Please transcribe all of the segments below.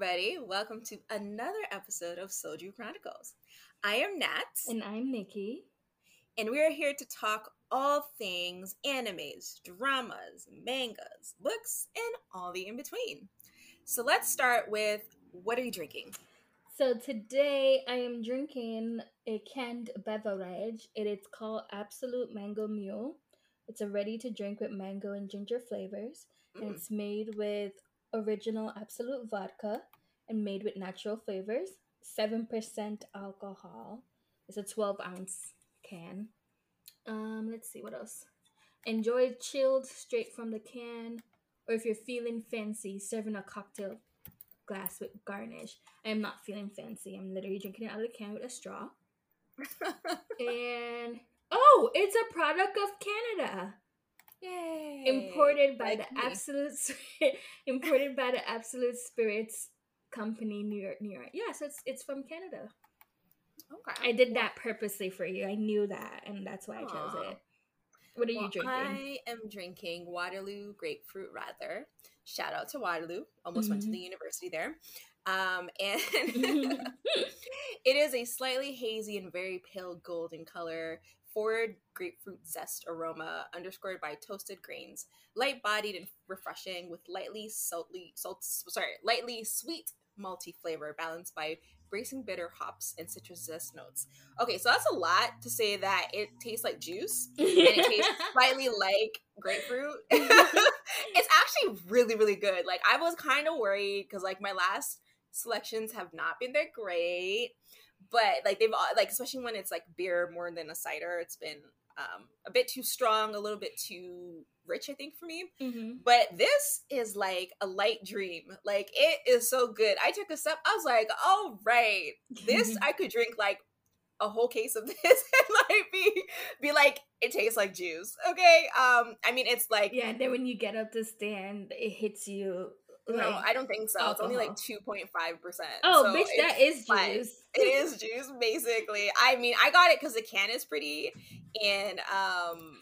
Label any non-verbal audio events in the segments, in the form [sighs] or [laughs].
everybody. Welcome to another episode of Soju Chronicles. I am Nat. And I'm Nikki. And we are here to talk all things animes, dramas, mangas, books, and all the in between. So let's start with what are you drinking? So today I am drinking a canned beverage. It is called Absolut Mango Mule. It's a ready to drink with mango and ginger flavors. Mm. And it's made with original Absolut vodka and made with natural flavors. 7% alcohol. It's a 12 ounce can. Um, let's see what else. Enjoy chilled straight from the can, or if you're feeling fancy, serving a cocktail glass with garnish. I am not feeling fancy. I'm literally drinking it out of the can with a straw. [laughs] and oh, it's a product of Canada. Yay! Imported by like the me. Absolute [laughs] imported by the Absolut Spirits Company, New York, New York. Yeah, so it's it's from Canada. Okay. I did that purposely for you. I knew that, and that's why I chose it. What are well, you drinking? I am drinking Waterloo grapefruit rather. Shout out to Waterloo. Almost mm-hmm. went to the mm-hmm. university there. Um, [laughs] and [laughs] it is a slightly hazy and very pale golden color forward grapefruit zest aroma underscored by toasted grains, light bodied and refreshing with lightly salty, salt, sorry, lightly sweet malty flavor balanced by bracing bitter hops and citrus zest notes. Okay, so that's a lot to say that it tastes like juice [laughs] and it tastes slightly like grapefruit. [laughs] it's actually really, really good. Like I was kind of worried because like my last selections have not been that great but like they've like especially when it's like beer more than a cider it's been um, a bit too strong a little bit too rich i think for me mm-hmm. but this is like a light dream like it is so good i took a sip i was like all right this [laughs] i could drink like a whole case of [laughs] this and like be be like it tastes like juice okay um i mean it's like yeah and then when you get up the stand it hits you no, I don't think so. Alcohol. It's only like two point five percent. Oh, so bitch, that is juice. It is juice, basically. I mean, I got it because the can is pretty, and um,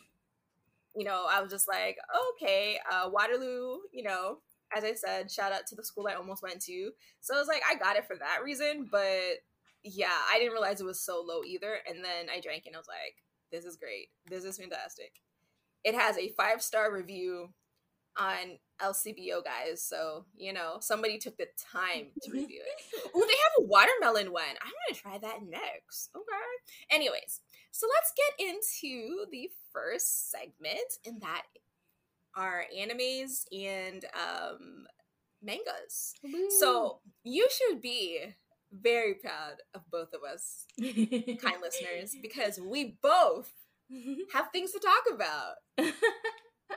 you know, I was just like, okay, uh, Waterloo. You know, as I said, shout out to the school I almost went to. So I was like, I got it for that reason, but yeah, I didn't realize it was so low either. And then I drank it and I was like, this is great. This is fantastic. It has a five star review on LCBO guys. So, you know, somebody took the time to [laughs] review it. oh, they have a watermelon one. I'm going to try that next. Okay. Anyways, so let's get into the first segment, and that are animes and um, mangas. So, you should be very proud of both of us, kind [laughs] listeners, because we both [laughs] have things to talk about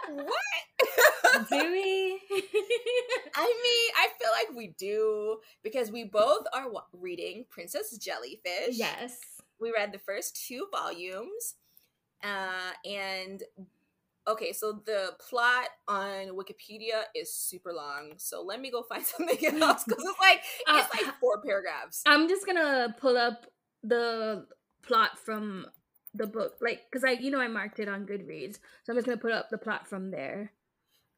what? [laughs] do we? [laughs] I mean, I feel like we do because we both are reading Princess Jellyfish. Yes. We read the first two volumes. Uh, and okay, so the plot on Wikipedia is super long. So let me go find [laughs] something else because it's like uh, it's like four paragraphs. I'm just gonna pull up the plot from the book like because i you know i marked it on goodreads so i'm just gonna put up the plot from there.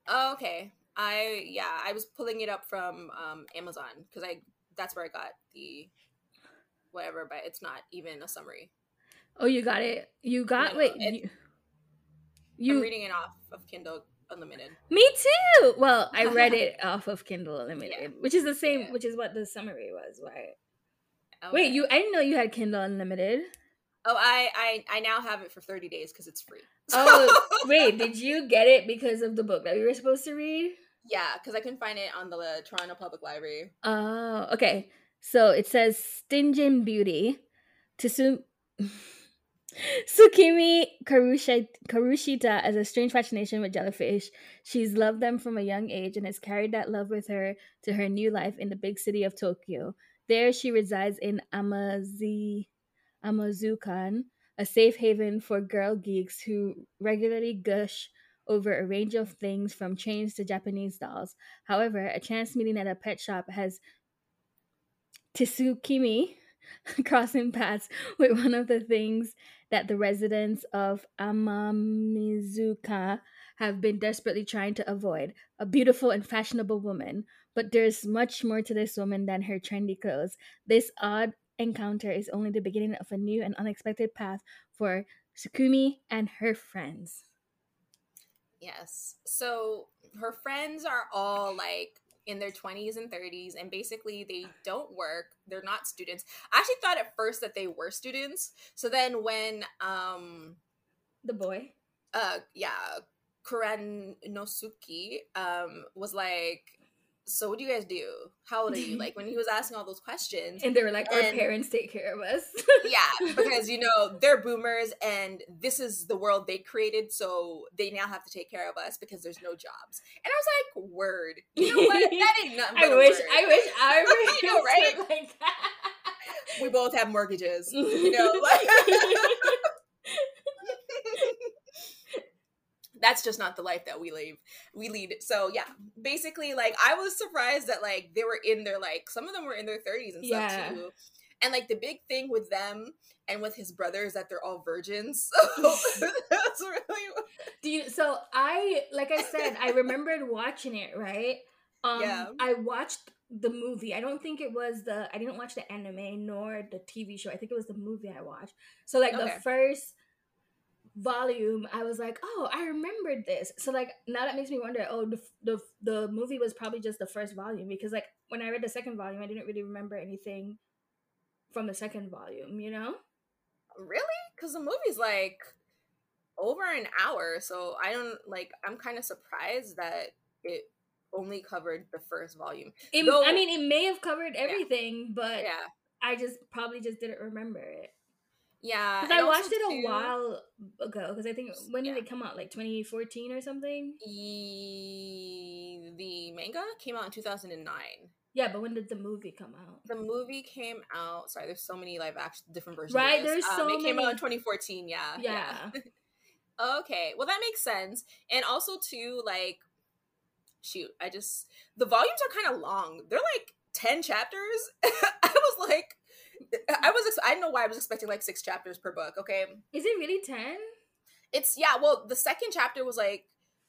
Oh, okay. I yeah i was pulling it up from um amazon because i that's where i got the whatever but it's not even a summary. Oh you got it? You got wait it, you, you I'm reading it off of kindle unlimited. Me too! Well i read it [laughs] off of kindle unlimited yeah. which is the same yeah. which is what the summary was right? Okay. wait you i didn't know you had kindle unlimited Oh, I I I now have it for 30 days because it's free. [laughs] oh, wait, did [laughs] you get it because of the book that we were supposed to read? Yeah, because I couldn't find it on the uh, Toronto Public Library. Oh, okay. So it says Stinging Beauty. Tsu- [laughs] Tsukimi Karushita, Karushita has a strange fascination with jellyfish. She's loved them from a young age and has carried that love with her to her new life in the big city of Tokyo. There, she resides in Amazi Amazukan, a safe haven for girl geeks who regularly gush over a range of things from chains to Japanese dolls. However, a chance meeting at a pet shop has Tsukimi [laughs] crossing paths with one of the things that the residents of Amamizuka have been desperately trying to avoid a beautiful and fashionable woman. but there's much more to this woman than her trendy clothes. This odd encounter is only the beginning of a new and unexpected path for Sukumi and her friends. Yes. So her friends are all like in their 20s and 30s and basically they don't work they're not students i actually thought at first that they were students so then when um the boy uh yeah kuranosuke um was like so what do you guys do? How old are you? Like when he was asking all those questions. And they were like, our parents take care of us. yeah, [laughs] because you know, they're boomers and this is the world they created, so they now have to take care of us because there's no jobs. And I was like, word. You know what? [laughs] That ain't nothing. I wish word. I wish [laughs] I know, right? Like we both have mortgages. You know, like that's just not the life that we live we lead so yeah basically like i was surprised that like they were in their like some of them were in their 30s and stuff too and like the big thing with them and with his brother is that they're all virgins [laughs] so [laughs] that's really do you so i like i said i remembered watching it right um yeah. i watched the movie. I don't think it was the I didn't watch the anime nor the TV show. I think it was the movie I watched. So like okay. the first volume i was like oh i remembered this. So like now that makes me wonder oh the, the the movie was probably just the first volume because like when i read the second volume i didn't really remember anything from the second volume you know? Really? Because the movie's like over an hour so i don't like i'm kind of surprised that it only covered the first volume. It, Though, i mean it may have covered everything yeah. but yeah. I just probably just didn't remember it yeah, because I watched it a too, while ago. Because I think when did it come out? Like 2014 or something. E- the manga came out in 2009. Yeah, but when did the movie come out? The movie came out. Sorry, there's so many live action different versions. Right, there's um, so it many. came out in 2014. Yeah, yeah. yeah. [laughs] okay, well that makes sense. And also too, like, shoot, I just the volumes are kind of long. They're like 10 chapters. [laughs] I was like I was I don't know why I was expecting like six chapters per book. Okay, is it really ten? It's yeah. Well, the second chapter was like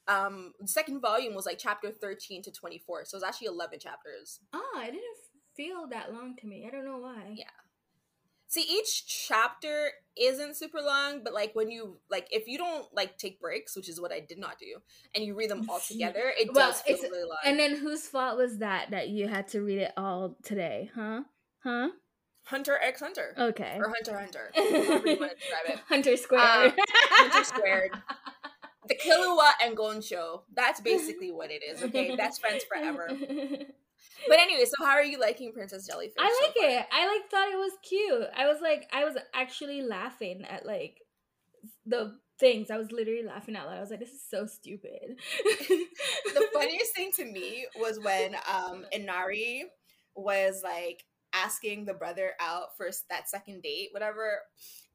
um the second volume was like chapter 13 to 24 so it's actually 11 chapters oh i didn't feel that long to me i don't know why yeah see each chapter isn't super long but like when you like if you don't like take breaks which is what i did not do and you read them all [laughs] together it well, does feel really long and then whose fault was that that you had to read it all today huh huh Hunter X Hunter. Okay. Or Hunter Hunter. However you want to [laughs] describe it. Hunter Squared. Um, [laughs] Hunter Squared. The Killua and Gon show. That's basically what it is. Okay, best friends forever. But anyway, so how are you liking Princess Jellyfish? I like so it. I like thought it was cute. I was like, I was actually laughing at like the things. I was literally laughing out loud. I was like, this is so stupid. the [laughs] funniest thing to me was when um Inari was like asking the brother out for that second date, whatever.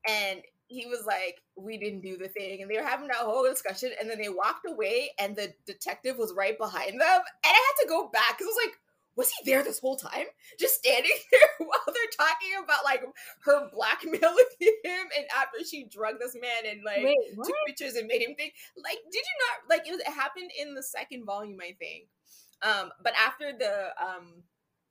And he was like, We didn't do the thing. And they were having that whole discussion. And then they walked away, and the detective was right behind them. And I had to go back because I was like, was he there this whole time? [laughs] Just standing [laughs] there while they're talking about like her blackmailing [laughs] him and after she drugged this man and like Wait, took pictures and made him think like did you not like it, was, it happened in the second volume I think. Um but after the um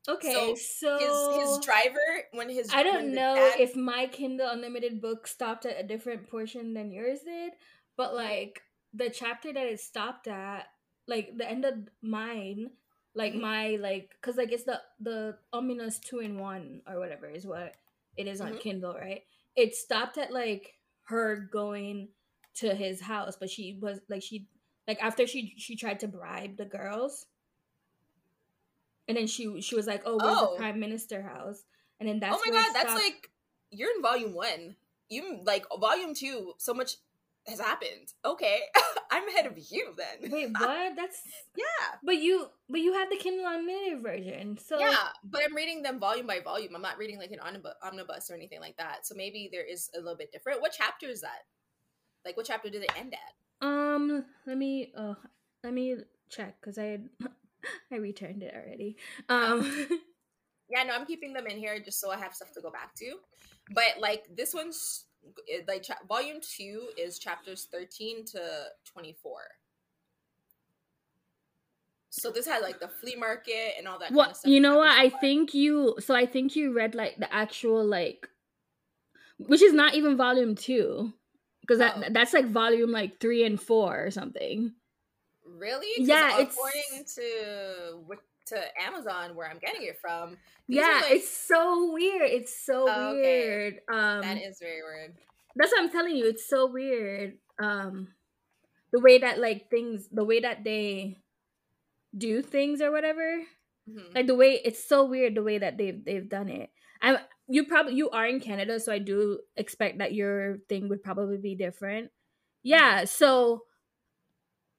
Okay, so, so, his his driver when his I don't know dad... if my Kindle Unlimited book stopped at a different portion than yours did, but mm-hmm. like the chapter that it stopped at, like the end of mine, like mm-hmm. my like, cause like it's the the ominous two in one or whatever is what it is on mm-hmm. Kindle, right? It stopped at like her going to his house, but she was like she like after she she tried to bribe the girls and then she she was like, "Oh, where's oh. the prime minister house?" And then that's oh my god, that's like you're in volume one. You like volume two. So much has happened. Okay, [laughs] I'm ahead of you then. Wait, [laughs] what? That's yeah. But you but you have the Kindle Unlimited version, so yeah. But I'm reading them volume by volume. I'm not reading like an omnibus or anything like that. So maybe there is a little bit different. What chapter is that? Like, what chapter did it end at? Um, let me uh, let me check because I had [laughs] I returned it already. Um [laughs] Yeah, no, I'm keeping them in here just so I have stuff to go back to. But like this one's like cha- volume 2 is chapters 13 to 24. So this had like the flea market and all that. Well, kind of stuff. you know what? I think you. So I think you read like the actual like, which is not even volume two, because that Oh. that's like volume like three and four or something. Really? Yeah, it's- according to to Amazon, where I'm getting it from. yeah, like- it's so weird. It's so Oh, okay. weird. Um, that is very weird. that's what I'm telling you. It's so weird. Um, the way that like things, the way that they do things or whatever. Mhm. like the way it's so weird the way that they've they've done it. I'm you probably you are in Canada, so I do expect that your thing would probably be different. Yeah, so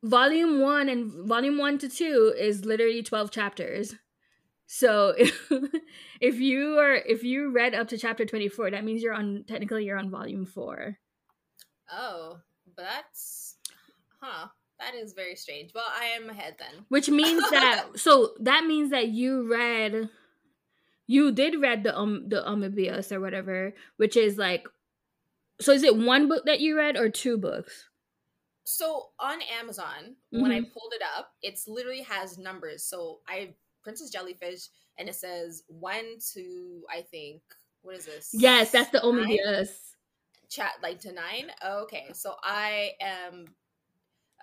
volume one and volume one to two is literally twelve chapters. So if, [laughs] if you are if you read up to chapter twenty four, that means you're on technically you're on volume four. Oh, but that's huh. That is very strange. Well, I am ahead then. Which means [laughs] that so that means that you read you did read the um the Omnibius or whatever, which is like so is it one book that you read or two books? So on Amazon, when I Mhm. pulled it up, it's literally has numbers. So I Princess Jellyfish, and it says one to I think what is this? Yes, that's the Nine? Omnibius. Chat like to nine. Okay, so I am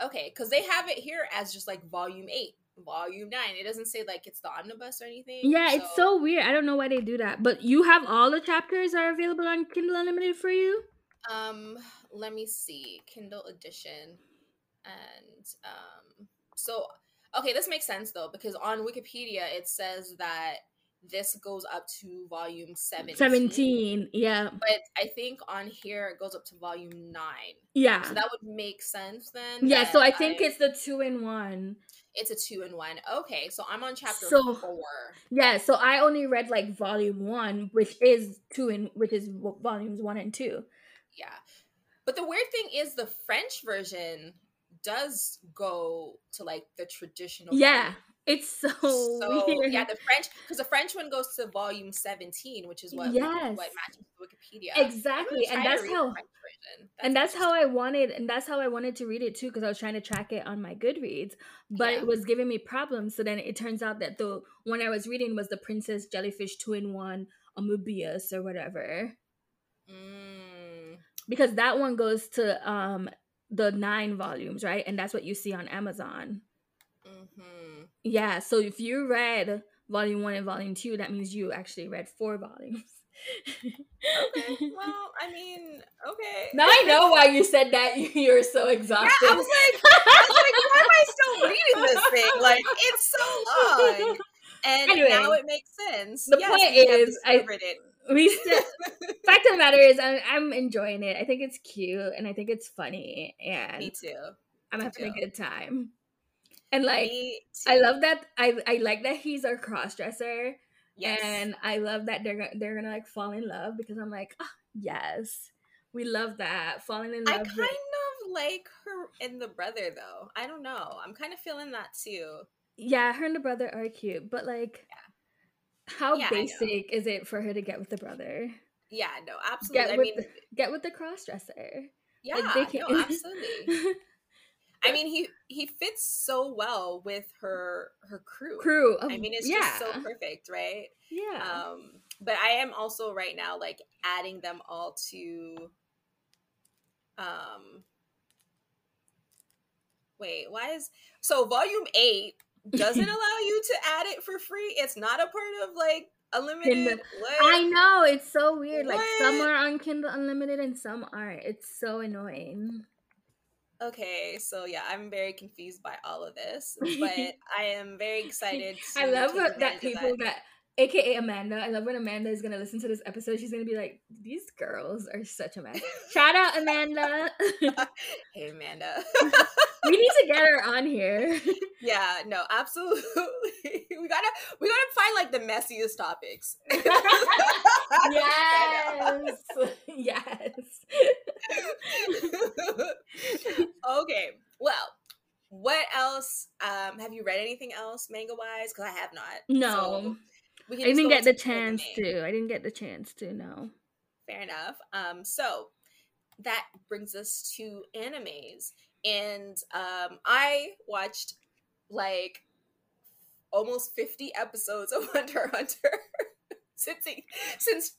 okay because they have it here as just like volume eight, volume nine. It doesn't say like it's the omnibus or anything. Yeah, it's so weird. I don't know why they do that. But you have all the chapters are available on Kindle Unlimited for you? Um, let me see. Kindle edition. And um so okay, this makes sense though, because on Wikipedia it says that this goes up to volume 17. 17. Yeah. But I think on here it goes up to volume 9. Yeah. So that would make sense then. Yeah, so I think it's the two in one. it's a two in one. Okay, so I'm on chapter So- four. Yeah, so I only read like volume one, which is two in which is volumes one and two. Yeah. But the weird thing is the French version does go to like the traditional Yeah, it's so, So weird. yeah, the French because the French one goes to volume seventeen, which is what Yes. what matches Wikipedia. exactly, and gonna try to that's how version. and that's how I wanted, and that's how I wanted to read it too, because I was trying to track it on my Goodreads, but Yeah. it was giving me problems. So then it turns out that the one I was reading was the Princess Jellyfish two in one Amubius or whatever, Mm, because that one goes to um the nine volumes, right? And that's what you see on Amazon. mhm. Yeah, so if you read volume one and volume two, that means you actually read four volumes. Okay. [laughs] Well, I mean, okay. now I know why you said that [laughs] you're so exhausted. Yeah. I was like, I was like, why am I still [laughs] reading this thing? Like, it's so long. And Anyway, now it makes sense. the Yes, point is, I- discovered it. We [laughs] still fact of the matter is I'm, I'm enjoying it i think it's cute and i think it's funny and Me too. i'm me having a good time and like i love that i i like that he's our cross-dresser Yes. and i love that they're they're gonna like fall in love because i'm like ah, yes we love that falling in love I kind with- of like her and the brother though. I don't know. I'm kind of feeling that too. yeah her and the brother are cute but like how Yeah, basic is it for her to get with the brother Yeah, no, absolutely. get I with mean, the, get with the cross-dresser yeah, like, they no, [laughs] absolutely. I mean, he he fits so well with her her crew. crew of, I mean, it's yeah just so perfect, right? yeah Um, but I am also right now like adding them all to. Um. Wait, why is so volume eight doesn't [laughs] allow you to add it for free? It's not a part of like unlimited. What? I know it's so weird. Like some are on Kindle Unlimited and some aren't. It's so annoying. Okay, so yeah, I'm very confused by all of this, but [laughs] I am very excited. To I love what, that people that. AKA Amanda. I love when Amanda is gonna listen to this episode. She's gonna be like, "These girls are such a mess." Shout out Amanda. [laughs] Hey, Amanda. We need to get her on here. [laughs] yeah, no, absolutely. [laughs] we gotta we gotta find like the messiest topics. [laughs] yes, yes. okay, well, what else? Um, have you read anything else manga wise? Because I have not. No, So we I didn't get the chance to. I didn't get the chance to. No. Fair enough. Um, so that brings us to animes, and um, I watched like almost 50 episodes of [laughs] Hunter Hunter [laughs] since since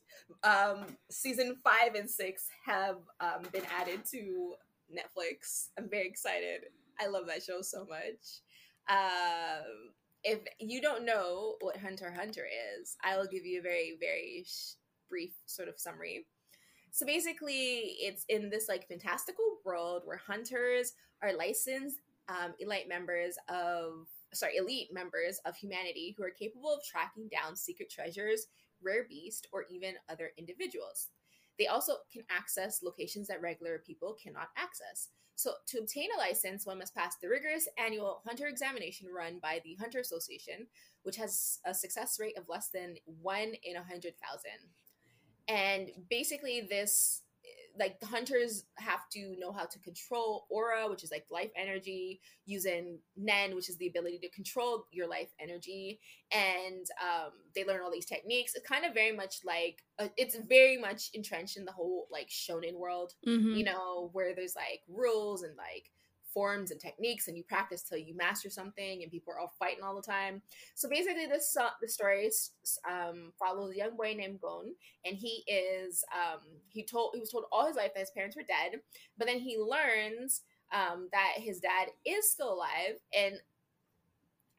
um, season five and six have um, been added to Netflix. I'm very excited. I love that show so much. Um, if you don't know what Hunter Hunter is, I will give you a very, very sh- brief sort of summary. So basically, it's in this like fantastical world where hunters are licensed um, elite members of sorry elite members of humanity who are capable of tracking down secret treasures, rare beasts, or even other individuals. They also can access locations that regular people cannot access. So, to obtain a license, one must pass the rigorous annual hunter examination run by the Hunter Association, which has a success rate of less than one in a hundred thousand. And basically, this like the hunters have to know how to control aura, which is like life energy, using Nen, which is the ability to control your life energy, and um, they learn all these techniques. It's kind of very much like uh, it's very much entrenched in the whole like shonen world, mm-hmm. you know, where there's like rules and like forms and techniques and you practice till you master something and people are all fighting all the time. So basically this uh, the story um, follows a young boy named gon and he is um, he told he was told all his life that his parents were dead but then he learns um, that his dad is still alive and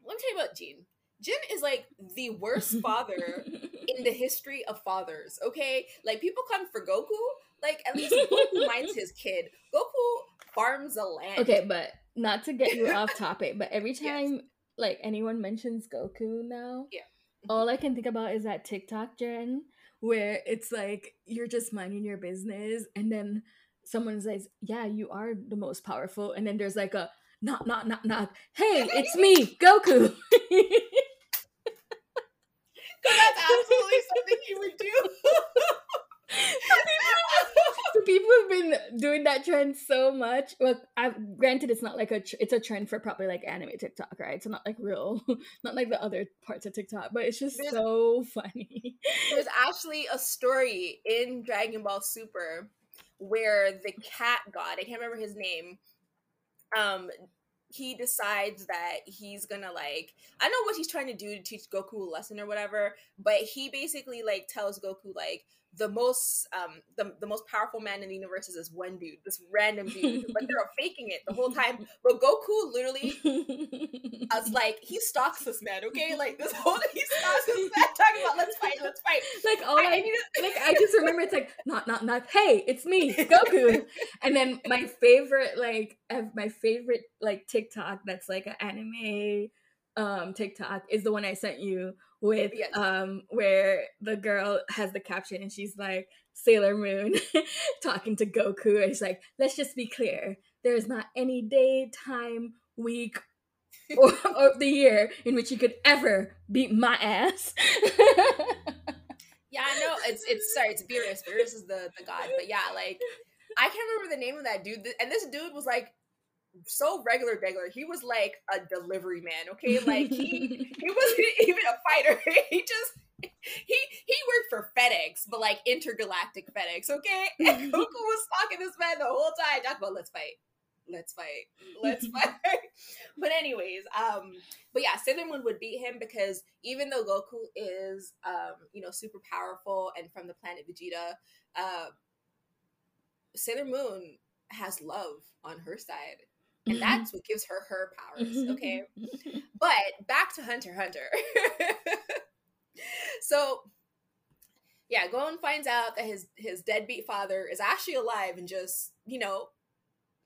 let me tell you about Ging. Ging is like the worst [laughs] father in the history of fathers okay? Like people come for goku like at least Goku [laughs] minds his kid. Goku farms the land. Okay, but not to get you [laughs] off topic, but every time yes. like anyone mentions Goku now, yeah. all mm-hmm. I can think about is that TikTok Jen where it's like you're just minding your business and then someone says, Yeah, you are the most powerful, and then there's like a knock knock knock knock. Hey, it's me, Goku. [laughs] [laughs] that's absolutely something he would do. Been doing that trend so much. Well, I've granted it's not like a tr- it's a trend for probably like anime TikTok, right? So not like real, [laughs] not like the other parts of TikTok, but it's just there's, so [laughs] funny. There's actually a story in Dragon Ball Super where the cat god, I can't remember his name, um, he decides that he's gonna like I don't know what he's trying to do to teach Goku a lesson or whatever, but he basically like tells Goku like the most um the, the most powerful man in the universe is this one dude, this random dude, [laughs] but they're faking it the whole time. But Goku literally, I [laughs] was like, he stalks this man, okay? Like this whole he stalks this man, talking about let's fight, let's fight. Like all I, I to- like I just remember it's like not not not. Hey, it's me, Goku. and then my favorite like my favorite like TikTok that's like an anime um TikTok is the one I sent you with yes. um where the girl has the caption and she's like Sailor Moon [laughs] talking to Goku and she's like, let's just be clear, there is not any day, time, week, or [laughs] of the year in which you could ever beat my ass. yeah, I know. It's it's sorry, it's Beerus. Beerus is the the god, but yeah, like I can't remember the name of that dude. And this dude was like so regular regular. He was like a delivery man okay? [laughs] Like he he wasn't [laughs] even a fighter. [laughs] He just he he worked for FedEx, but like intergalactic FedEx, okay? And Goku was stalking this man the whole time, talking about let's fight, let's fight, let's fight. but anyways, um, but yeah, Sailor Moon would beat him because even though Goku is um, you know, super powerful and from the planet Vegeta, uh, Sailor Moon has love on her side and mm-hmm. that's what gives her her powers mm-hmm. okay? [laughs] But back to hunter hunter. [laughs] So yeah Gon finds out that his his deadbeat father is actually alive and just you know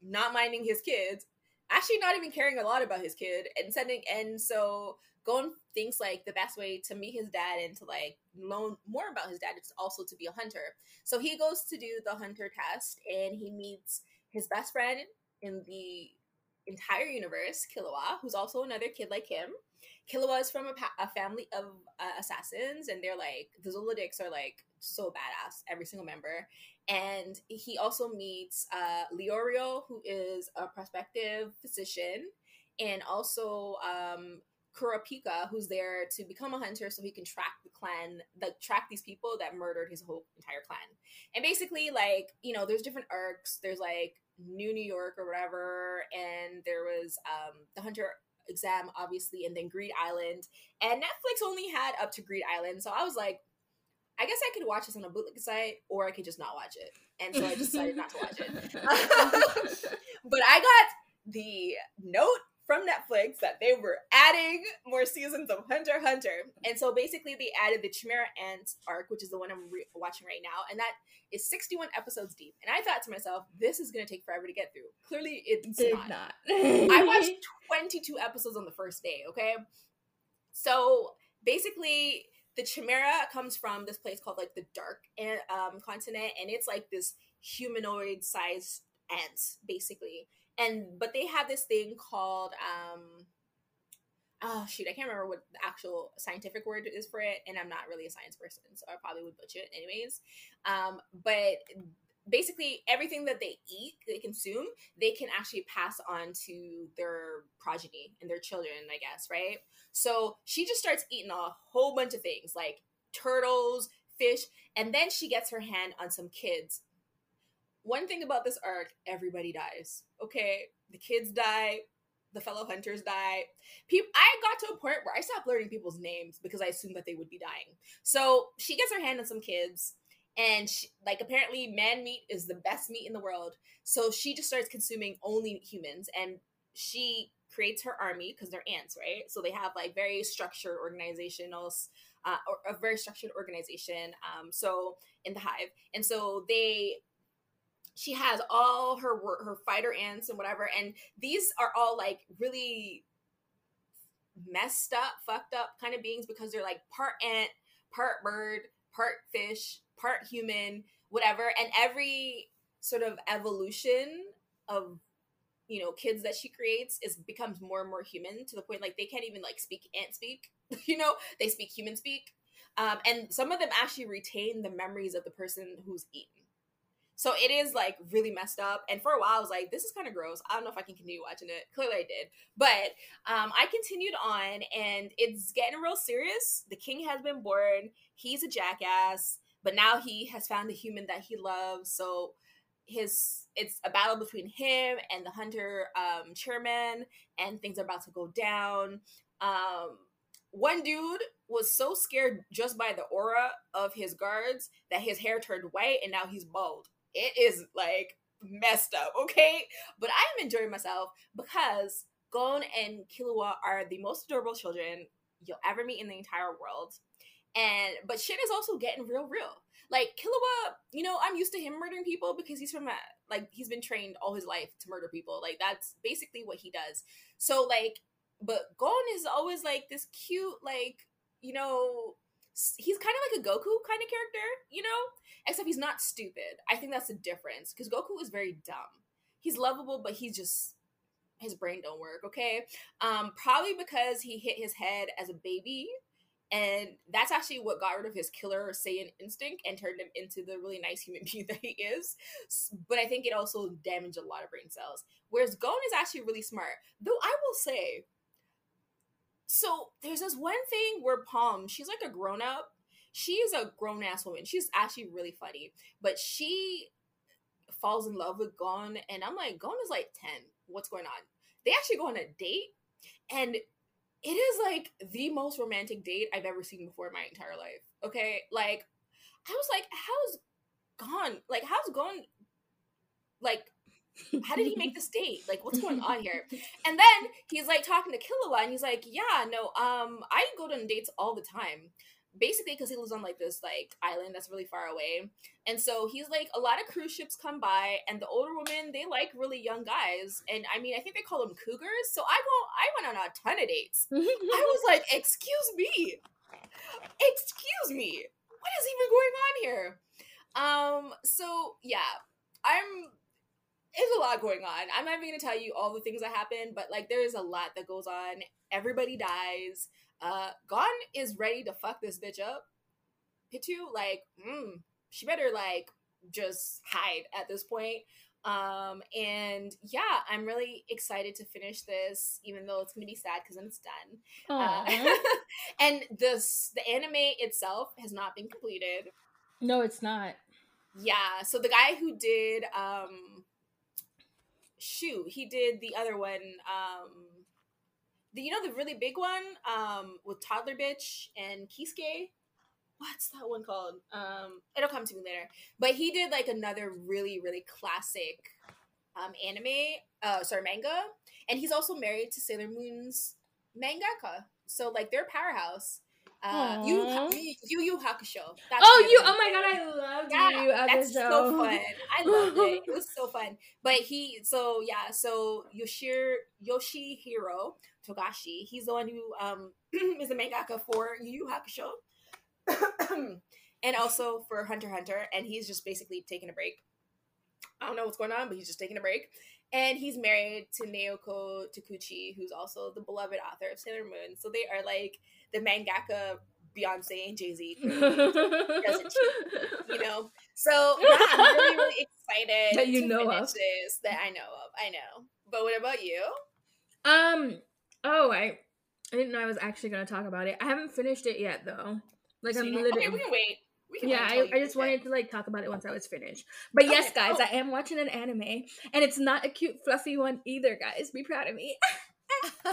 not minding his kids actually not even caring a lot about his kid and sending and so Gon thinks like the best way to meet his dad and to like learn more about his dad is also to be a hunter. So he goes to do the hunter test and he meets his best friend in the entire universe, Killua, who's also another kid like him. Killua is from a, pa- a family of uh, assassins, and they're like the Zoldycks are like so badass, every single member. And he also meets uh, Leorio, who is a prospective physician, and also um, Kurapika, who's there to become a hunter so he can track the clan, like track these people that murdered his whole entire clan. And basically, like, you know, there's different arcs. There's like New New York or whatever, and there was um the hunter exam, obviously, and then Greed Island. And Netflix only had up to Greed Island, so I was like, I guess I could watch this on a bootleg site, or I could just not watch it. And so I decided not to watch it. [laughs] [laughs] but I got the note from Netflix that they were adding more seasons of Hunter Hunter. And so basically they added the Chimera Ants arc, which is the one I'm re- watching right now, and that is 61 episodes deep. And I thought to myself, this is going to take forever to get through. Clearly it's Did not. not. I [laughs] watched 22 episodes on the first day, okay? So basically the Chimera comes from this place called like the Dark um, Continent, and it's like this humanoid sized ants, basically and but they have this thing called um oh shoot i can't remember what the actual scientific word is for it and i'm not really a science person so i probably would butcher it anyways. Um but basically everything that they eat they consume they can actually pass on to their progeny and their children i guess right? So she just starts eating a whole bunch of things like turtles fish and then she gets her hand on some kids one thing about this arc, everybody dies. Okay, the kids die, the fellow hunters die. People, I got to a point where I stopped learning people's names because I assumed that they would be dying. So she gets her hand on some kids, and she, like apparently, man meat is the best meat in the world. So she just starts consuming only humans, and she creates her army because they're ants, right? So they have like very structured organizational, uh, or a very structured organization. Um, so in the hive, and so they she has all her her fighter ants and whatever and these are all like really messed up fucked up kind of beings because they're like part ant part bird part fish part human whatever and every sort of evolution of you know kids that she creates is becomes more and more human to the point like they can't even like speak ant speak [laughs] you know? They speak human speak um, and some of them actually retain the memories of the person who's eaten so it is like really messed up. And for a while, I was like, this is kind of gross. I don't know if I can continue watching it. Clearly, I did. But um, I continued on, and it's getting real serious. The king has been born. He's a jackass, but now he has found the human that he loves. So his it's a battle between him and the hunter um, chairman, and things are about to go down. Um, one dude was so scared just by the aura of his guards that his hair turned white and now he's bald it is like messed up, okay? But I'm enjoying myself because Gon and Killua are the most adorable children you'll ever meet in the entire world. And but shit is also getting real real. Like Killua, you know, I'm used to him murdering people because he's from a like he's been trained all his life to murder people. Like that's basically what he does. So like but Gon is always like this cute like, you know, he's kind of like a Goku kind of character, you know? Except he's not stupid. I think that's the difference because Goku is very dumb. He's lovable, but he's just his brain don't work. Okay, um, probably because he hit his head as a baby, and that's actually what got rid of his killer Saiyan instinct and turned him into the really nice human [laughs] being that he is. But I think it also damaged a lot of brain cells. Whereas Gon is actually really smart, though. I will say so there's this one thing where Palm, she's like a grown up. She is a grown ass woman. She's actually really funny, but she falls in love with Gon, and I'm like, Gon is like 10. What's going on? They actually go on a date, and it is like the most romantic date I've ever seen before in my entire life. Okay, like I was like, how's Gon? Like, how's Gon? Like how did he make [laughs] this date? Like, what's going on here? [laughs] And then he's like talking to Killua, and he's like, "Yeah, no, um, I go on dates all the time." Basically, because he lives on like this like island that's really far away, and so he's like, a lot of cruise ships come by, and the older women they like really young guys, and I mean, I think they call them cougars. So I go, I went on a ton of dates. I was like, "Excuse me, excuse me, what is even going on here?" Um, so yeah, I'm there's a lot going on. I'm not even gonna tell you all the things that happen, but like there is a lot that goes on. Everybody dies. Uh Gon is ready to fuck this bitch up. Pitou, like, mm, she better like just hide at this point. Um and yeah, I'm really excited to finish this, even though it's gonna be sad because then it's done. Uh, [laughs] and this the anime itself has not been completed. No, it's not. Yeah, so the guy who did um shoot, he did the other one. Um, the, you know the really big one um with toddler bitch and Kisuke? What's that one called? Um it'll come to me later. But he did like another really really classic um anime uh sorry manga. And he's also married to Sailor Moon's mangaka. So like they're powerhouse uh, Yu, Yu Yu Hakusho. That's oh, you! Oh my god, I love yeah, Yu Yu Hakusho. That's so fun. I [laughs] loved it. It was so fun. But he, so yeah, so Yoshir Yoshihiro Togashi, he's the one who um [clears throat] is the mangaka for Yu Yu Hakusho, [clears throat] and also for Hunter Hunter, and he's just basically taking a break. I don't know what's going on, but he's just taking a break. And he's married to Naoko Takeuchi, who's also the beloved author of Sailor Moon. So they are like the mangaka Beyonce and Jay Z, [laughs] you know. So yeah, I'm really, really [laughs] excited that you know of this. That I know of. I know. But what about you? Um. Oh, I I didn't know I was actually going to talk about it. I haven't finished it yet, though. Like so I'm literally. Okay, we can wait. We can yeah, I, I just wanted to like talk about it once I was finished. But okay. yes, guys, oh. I am watching an anime, and it's not a cute, fluffy one either. Guys, be proud of me. [laughs]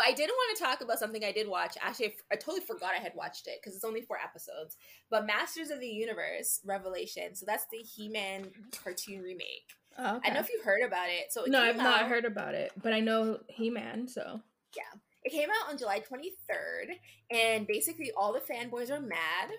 but I did want to talk about something I did watch. Actually, I totally forgot I had watched it because it's only four episodes. But Masters of the Universe Revelation. So that's the He Man cartoon remake. Oh, okay. I know if you've heard about it. So it no, I've out, not heard about it, but I know He Man. So yeah, it came out on July 23rd, and basically all the fanboys are mad.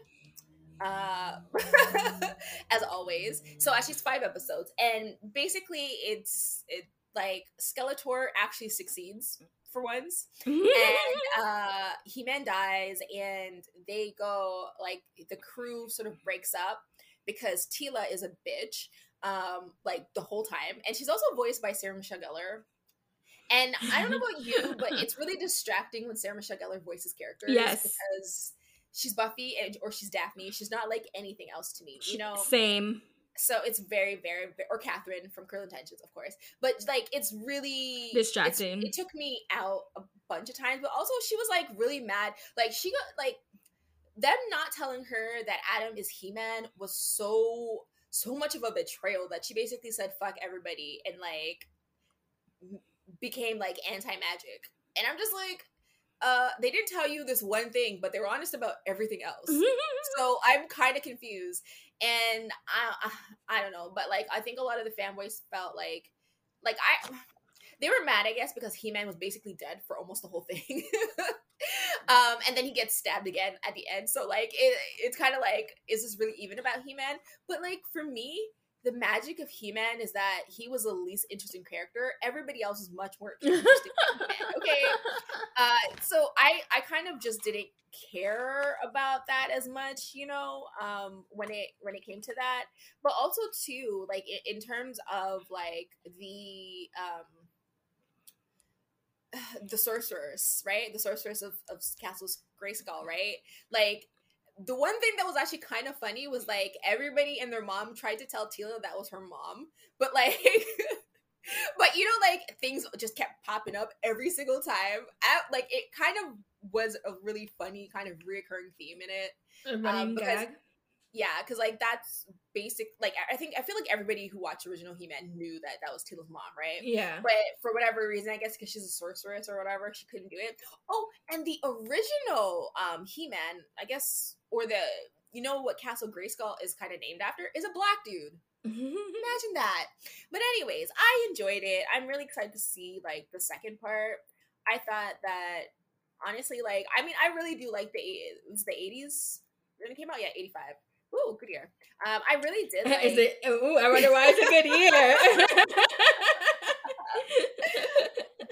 Uh, [laughs] as always. So actually, it's five episodes, and basically, it's it like Skeletor actually succeeds for once, and [laughs] uh, He Man dies, and they go like the crew sort of breaks up because Teela is a bitch, um, like the whole time, and she's also voiced by Sarah Michelle Gellar. And I don't know about you, but it's really [laughs] distracting when Sarah Michelle Gellar voices characters. Yes, because she's Buffy and or she's Daphne. She's not like anything else to me. You know, same so it's very, very, very or Catherine from Cruel Intentions, of course. But like, it's really distracting. It took me out a bunch of times, but also she was like really mad. Like she got like them not telling her that Adam is He Man was so so much of a betrayal that she basically said fuck everybody and like became like anti magic. And I'm just like, uh, they didn't tell you this one thing, but they were honest about everything else. [laughs] so I'm kind of confused and I, I don't know, but like I think a lot of the fanboys felt like, like I, they were mad, I guess, because He Man was basically dead for almost the whole thing. [laughs] um, and then he gets stabbed again at the end. So like it, it's kind of like, is this really even about He Man? But like for me, the magic of He-Man is that he was the least interesting character. Everybody else was much more [laughs] interesting. okay, uh, so I I kind of just didn't care about that as much, you know, um, when it when it came to that. But also too, like in, in terms of like the um [sighs] the sorceress, right? The sorceress of, of Castle's Grayskull, right? Like the one thing that was actually kind of funny was like everybody and their mom tried to tell Teela that was her mom, but like, [laughs] but you know, like things just kept popping up every single time. At, like it kind of was a really funny kind of reoccurring theme in it. A running um, because, gag. Yeah, because like that's basic. Like I think I feel like everybody who watched original He Man knew that that was Teela's mom, right? Yeah. But for whatever reason, I guess because she's a sorceress or whatever, she couldn't do it. Oh, and the original um He Man, I guess, or the you know what Castle Grayskull is kind of named after is a black dude. [laughs] Imagine that. But anyways, I enjoyed it. I'm really excited to see like the second part. I thought that honestly, like I mean, I really do like the it was the 80s when it came out. Yeah, 85 Ooh, good year. Um, I really did. [laughs] Like... Is it? Ooh, I wonder why it's a good year.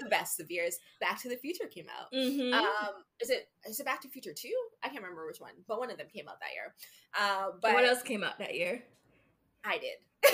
[laughs] the best of years. Back to the Future came out. Mm-hmm. Um, is it? Is it Back to the Future two? I can't remember which one, but one of them came out that year. Uh, but what else came out that year? I did. [laughs]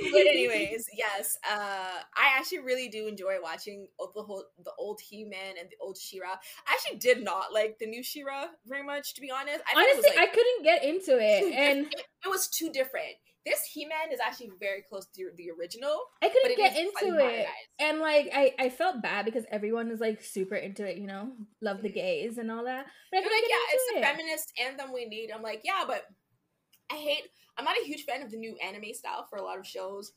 [laughs] but [laughs] anyways, yes, uh, I actually really do enjoy watching the whole the old He Man and the old She-Ra. I actually did not like the new She-Ra very much, to be honest. I Honestly, like, I couldn't get into [laughs] it, and it, it, was too different. This He Man is actually very close to the original. I couldn't get into it, and like I, I felt bad because everyone was like super into it, you know, love the gays and all that. But I feel like, yeah, it's it. the feminist anthem we need. I'm like, yeah, but I hate I'm not a huge fan of the new anime style for a lot of shows.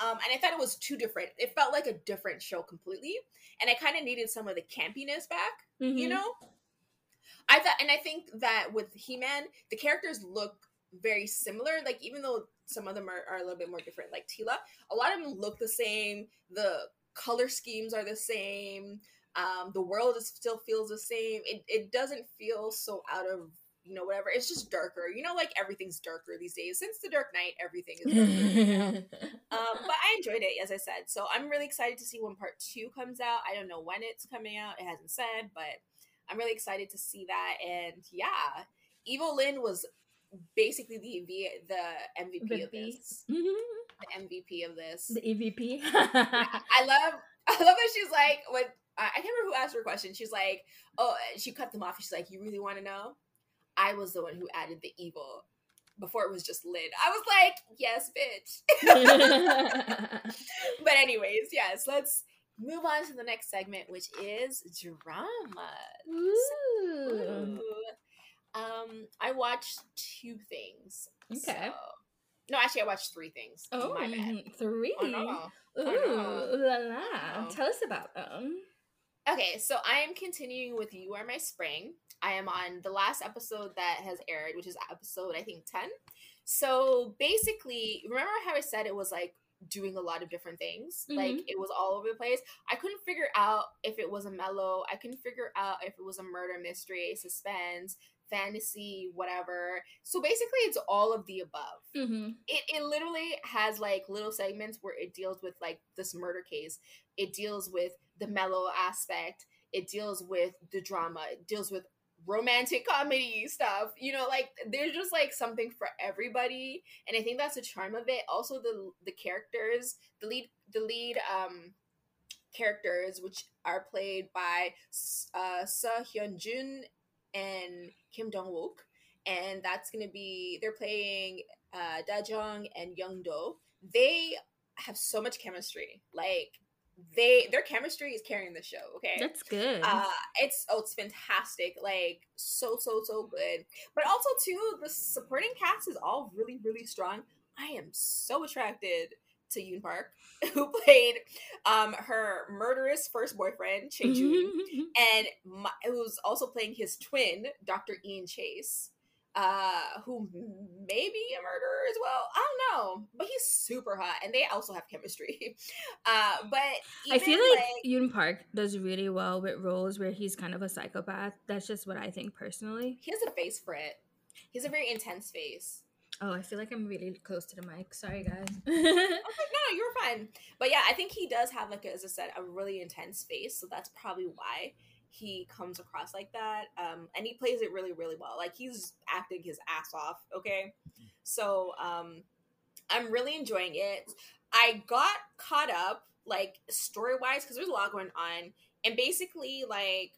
Um, and I thought it was too different. It felt like a different show completely, and I kind of needed some of the campiness back. Mm-hmm. You know, I thought, and I think that with He Man, the characters look very similar. Like even though some of them are, are a little bit more different, like Teela, a lot of them look the same. The color schemes are the same. Um, the world is, still feels the same. It it doesn't feel so out of you know whatever. It's just darker. You know, like everything's darker these days. Since the Dark Knight, everything is darker. [laughs] um, but I enjoyed it, as I said. So I'm really excited to see when part two comes out. I don't know when it's coming out. It hasn't said, but I'm really excited to see that. And yeah, Evil-Lyn was basically the the MVP of this. The MVP of this. The EVP. I love I love that she's like when I can't remember who asked her a question. She's like, "Oh," she cut them off. She's like, "You really want to know? I was the one who added the evil before it was just Lyn." I was like, "Yes, bitch." [laughs] but anyways, yes, let's move on to the next segment, which is drama. Ooh. Um, I watched two things. Okay. So. No, actually, I watched three things. Oh, my bad. three. Oh, no. Ooh, oh, no. la la! Oh. Tell us about them. Okay, so I am continuing with You Are My Spring. I am on the last episode that has aired, which is episode I think ten. So basically, remember how I said it was like doing a lot of different things. Mm-hmm. Like it was all over the place. I couldn't figure out if it was a mellow. I couldn't figure out if it was a murder mystery, suspense, fantasy, whatever. So basically, it's all of the above. Mm-hmm. It it literally has like little segments where it deals with like this murder case. It deals with the mellow aspect. It deals with the drama. It deals with romantic comedy stuff. You know, like there's just like something for everybody, and I think that's the charm of it. Also, the the characters, the lead, the lead um characters, which are played by uh, Seo Hyun Jin and Kim Dong Wook, and that's gonna be they're playing uh, Da Jung and Young Do. They have so much chemistry. Like they their chemistry is carrying the show okay? That's good. Uh it's oh it's fantastic like so so so good. But also too the supporting cast is all really really strong. I am so attracted to yoon park [laughs] who played um her murderous first boyfriend Chae Jun, [laughs] and my, who's also playing his twin dr ian chase uh, who may be a murderer as well. I don't know, but he's super hot, and they also have chemistry. [laughs] Uh, but I feel like, like Yoon Park does really well with roles where he's kind of a psychopath. That's just what I think personally. He has a face for it. He's a very intense face. Oh, I feel like I'm really close to the mic. Sorry, guys. [laughs] okay, no, no, you're fine. But yeah, I think he does have like, as I said, a really intense face, so that's probably why he comes across like that um, and he plays it really really well. Like he's acting his ass off okay? So um, i'm really enjoying it. I got caught up like story wise because there's a lot going on and basically like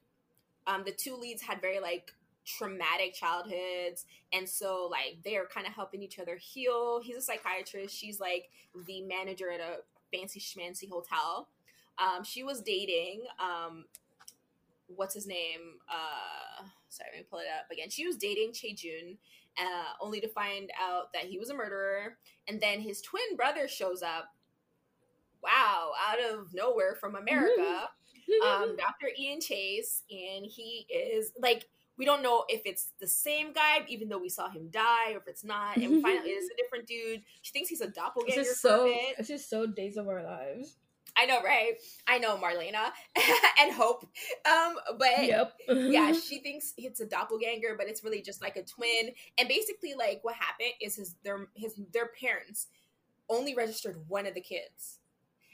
um, the two leads had very like traumatic childhoods and so like they're kind of helping each other heal. He's a psychiatrist. She's like the manager at a fancy schmancy hotel. Um, she was dating um, what's his name? Uh, sorry, let me pull it up again. She was dating Chae Jun, uh, only to find out that he was a murderer, and then his twin brother shows up. Wow, out of nowhere from America, [laughs] um, Dr. Ian Chase, and he is like we don't know if it's the same guy, even though we saw him die, or if it's not, and finally, it is a different dude. She thinks he's a doppelganger. It's just so. It's just so days of our lives. I know, right? I know Marlena [laughs] and Hope. Um, but yep. yeah, [laughs] she thinks it's a doppelganger, but it's really just like a twin. And basically, like what happened is his their his their parents only registered one of the kids,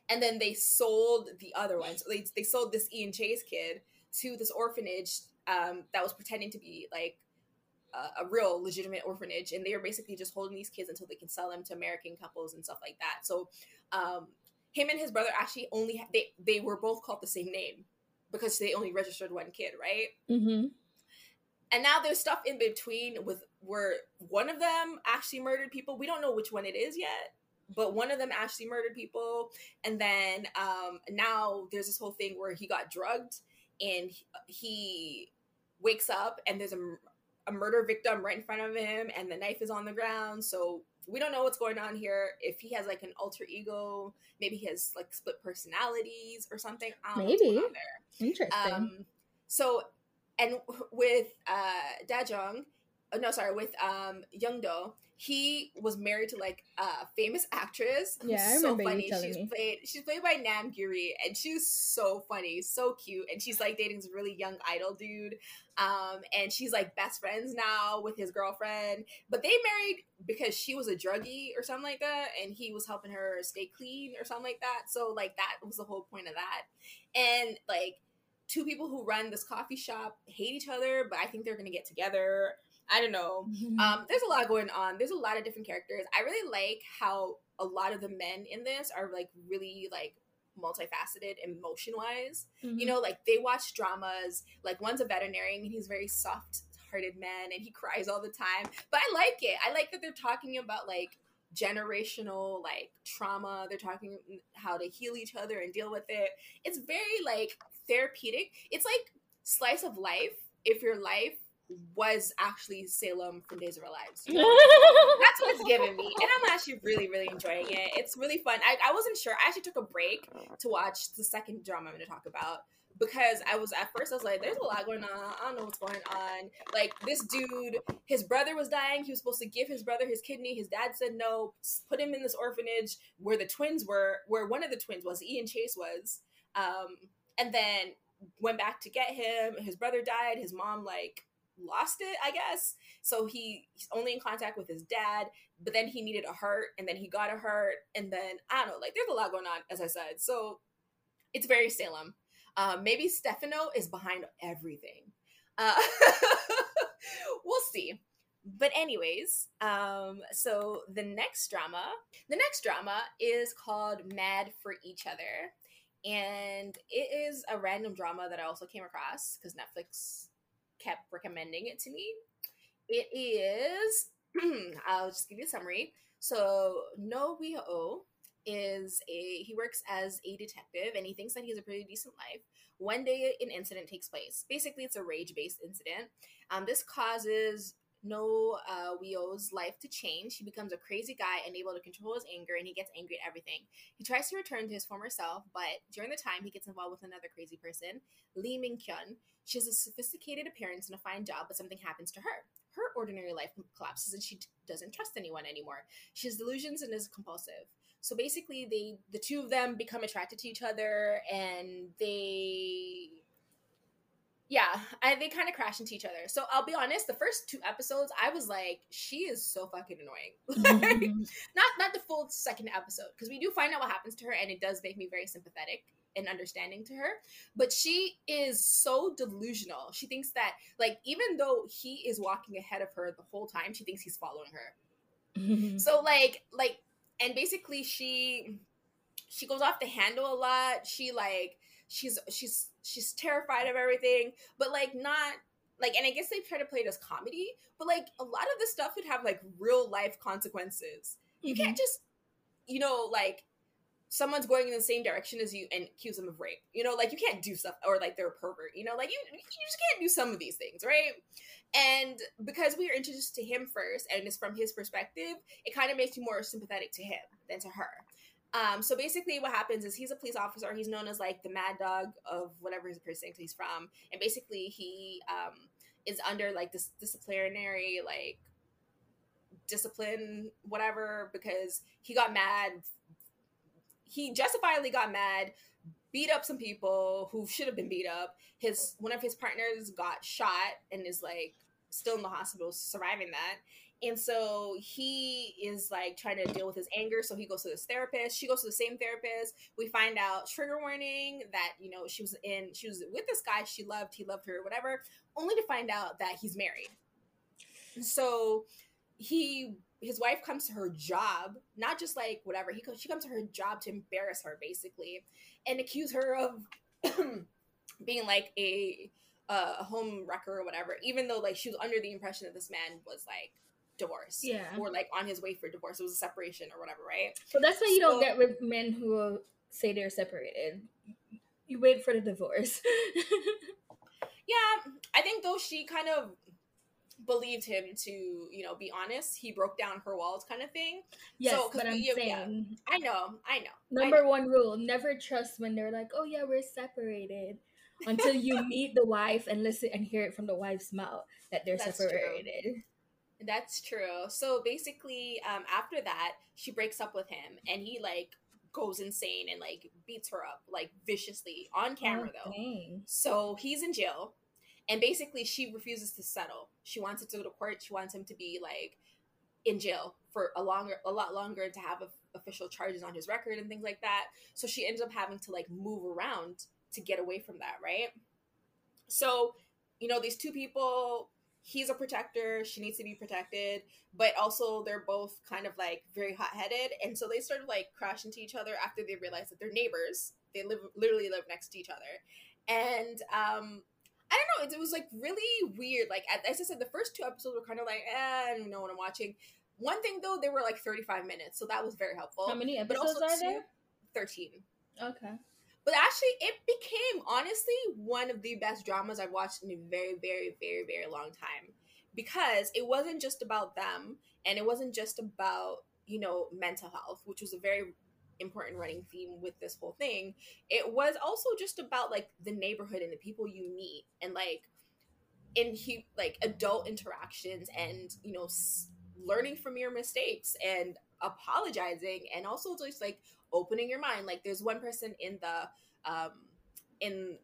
and then they sold the other one. So they they sold this Ian Chase kid to this orphanage um, that was pretending to be like a, a real legitimate orphanage, and they were basically just holding these kids until they can sell them to American couples and stuff like that. So um, him and his brother actually only they they were both called the same name because they only registered one kid, right? Mm-hmm. And now there's stuff in between with where one of them actually murdered people. We don't know which one it is yet, but one of them actually murdered people. And then um, now there's this whole thing where he got drugged and he wakes up and there's a, a murder victim right in front of him and the knife is on the ground. So we don't know what's going on here. If he has like an alter ego, maybe he has like split personalities or something. maybe. Interesting. Um, so, and with uh, Dajeong, oh, no, sorry, with um, Youngdo, he was married to like a famous actress. Yeah, I remember so funny. You telling she's me. played she's played by Nam Gyuri, and she's so funny, so cute, and she's like dating this really young idol dude. Um, and she's like best friends now with his girlfriend. But they married because she was a druggie or something like that, and he was helping her stay clean or something like that. So like that was the whole point of that. And like two people who run this coffee shop hate each other, but I think they're gonna get together. I don't know. [laughs] Um, there's a lot going on. There's a lot of different characters. I really like how a lot of the men in this are like really like multifaceted emotion wise. Mm-hmm. You know, like they watch dramas. Like one's a veterinarian and he's very soft hearted man and he cries all the time. But I like it. I like that they're talking about like generational like trauma. They're talking how to heal each other and deal with it. It's very like therapeutic. It's like slice of life if your life was actually Salem from Days of Our Lives. [laughs] That's what it's giving me. And I'm actually really, really enjoying it. It's really fun. I, I wasn't sure. I actually took a break to watch the second drama I'm going to talk about because I was at first I was like, there's a lot going on. I don't know what's going on. Like this dude, his brother was dying. He was supposed to give his brother his kidney. His dad said no. Put him in this orphanage where the twins were, where one of the twins was, Ian Chase was. Um, and then went back to get him. His brother died. His mom like lost it, I guess. So he, he's only in contact with his dad, but then he needed a hurt and then he got a hurt. And then I don't know, like there's a lot going on, as I said. So it's very Salem. Um, maybe Stefano is behind everything. Uh, [laughs] we'll see. But anyways, um, so the next drama, the next drama is called Mad for Each Other. And it is a random drama that I also came across because Netflix kept recommending it to me. It is, [clears throat] I'll just give you a summary. So, No Wee-ho is a, he works as a detective and he thinks that he has a pretty decent life. One day, an incident takes place. Basically, it's a rage based incident. Um, this causes no uh, Wio's life to change. He becomes a crazy guy, unable to control his anger, and he gets angry at everything. He tries to return to his former self, but during the time, he gets involved with another crazy person, Lee Min Kyung. She has a sophisticated appearance and a fine job, but something happens to her. Her ordinary life collapses, and she doesn't trust anyone anymore. She has delusions and is compulsive. So basically, they the two of them become attracted to each other, and they yeah, I, they kind of crash into each other. So I'll be honest, the first two episodes, I was like, she is so fucking annoying. [laughs] [laughs] Not not the full second episode because we do find out what happens to her, and it does make me very sympathetic and understanding to her. But she is so delusional. She thinks that like even though he is walking ahead of her the whole time, she thinks he's following her. Mm-hmm. [laughs] So like like and basically she she goes off the handle a lot. She like she's she's she's terrified of everything, but like not like and I guess they try to play it as comedy, but like a lot of the stuff would have like real life consequences. Mm-hmm. You can't mm-hmm. just you know like someone's going in the same direction as you and accuse them of rape. You know, like you can't do stuff or like they're a pervert. You know, like you you just can't do some of these things, right? And because we are introduced to him first and it's from his perspective, it kind of makes you more sympathetic to him than to her. Um, so basically, what happens is he's a police officer. He's known as like the mad dog of whatever his precinct he's from, and basically he um, is under like this disciplinary like discipline whatever because he got mad. He justifiably got mad, beat up some people who should have been beat up. His one of his partners got shot and is like still in the hospital, surviving that. And so he is like trying to deal with his anger. So he goes to this therapist. She goes to the same therapist. We find out trigger warning that, you know, she was in, she was with this guy she loved, he loved her, whatever, only to find out that he's married. So he, his wife comes to her job, not just like whatever, he she comes to her job to embarrass her basically and accuse her of [clears throat] being like a, a home wrecker or whatever, even though like she was under the impression that this man was like divorced, Yeah. Or like on his way for divorce. It was a separation or whatever, right? So that's why you so, don't get with men who say they're separated. You wait for the divorce. [laughs] yeah, I think though she kind of believed him to you know be honest he broke down her walls kind of thing Yes, so, but I'm we- yeah, saying i know i know I number know. one rule: never trust when they're like, "Oh yeah, we're separated," until you [laughs] meet the wife and listen and hear it from the wife's mouth that they're That's true. separated. That's true. So basically, um, after that, she breaks up with him, and he like goes insane and like beats her up like viciously on camera Oh, though. dang. So he's in jail, and basically she refuses to settle. She wants it to go to court. She wants him to be like in jail for a longer, a lot longer to have a, official charges on his record and things like that. So she ends up having to like move around to get away from that, right? So, you know, these two people, he's a protector, she needs to be protected, but also they're both kind of like very hot headed. And so they sort of like crash into each other after they realize that they're neighbors. They live literally live next to each other. And um I don't know, it, it was like really weird. Like as I said, the first two episodes were kind of like, eh, I don't know what I'm watching. One thing though, they were like 35 minutes, so that was very helpful. How many episodes are there? 13. Okay. But actually, it became honestly one of the best dramas I've watched in a very, very, very, very long time. Because it wasn't just about them, and it wasn't just about, you know, mental health, which was a very important running theme with this whole thing. It was also just about like the neighborhood and the people you meet, and like in he like adult interactions, and you know, s- learning from your mistakes and apologizing, and also just like opening your mind. Like there's one person in the um in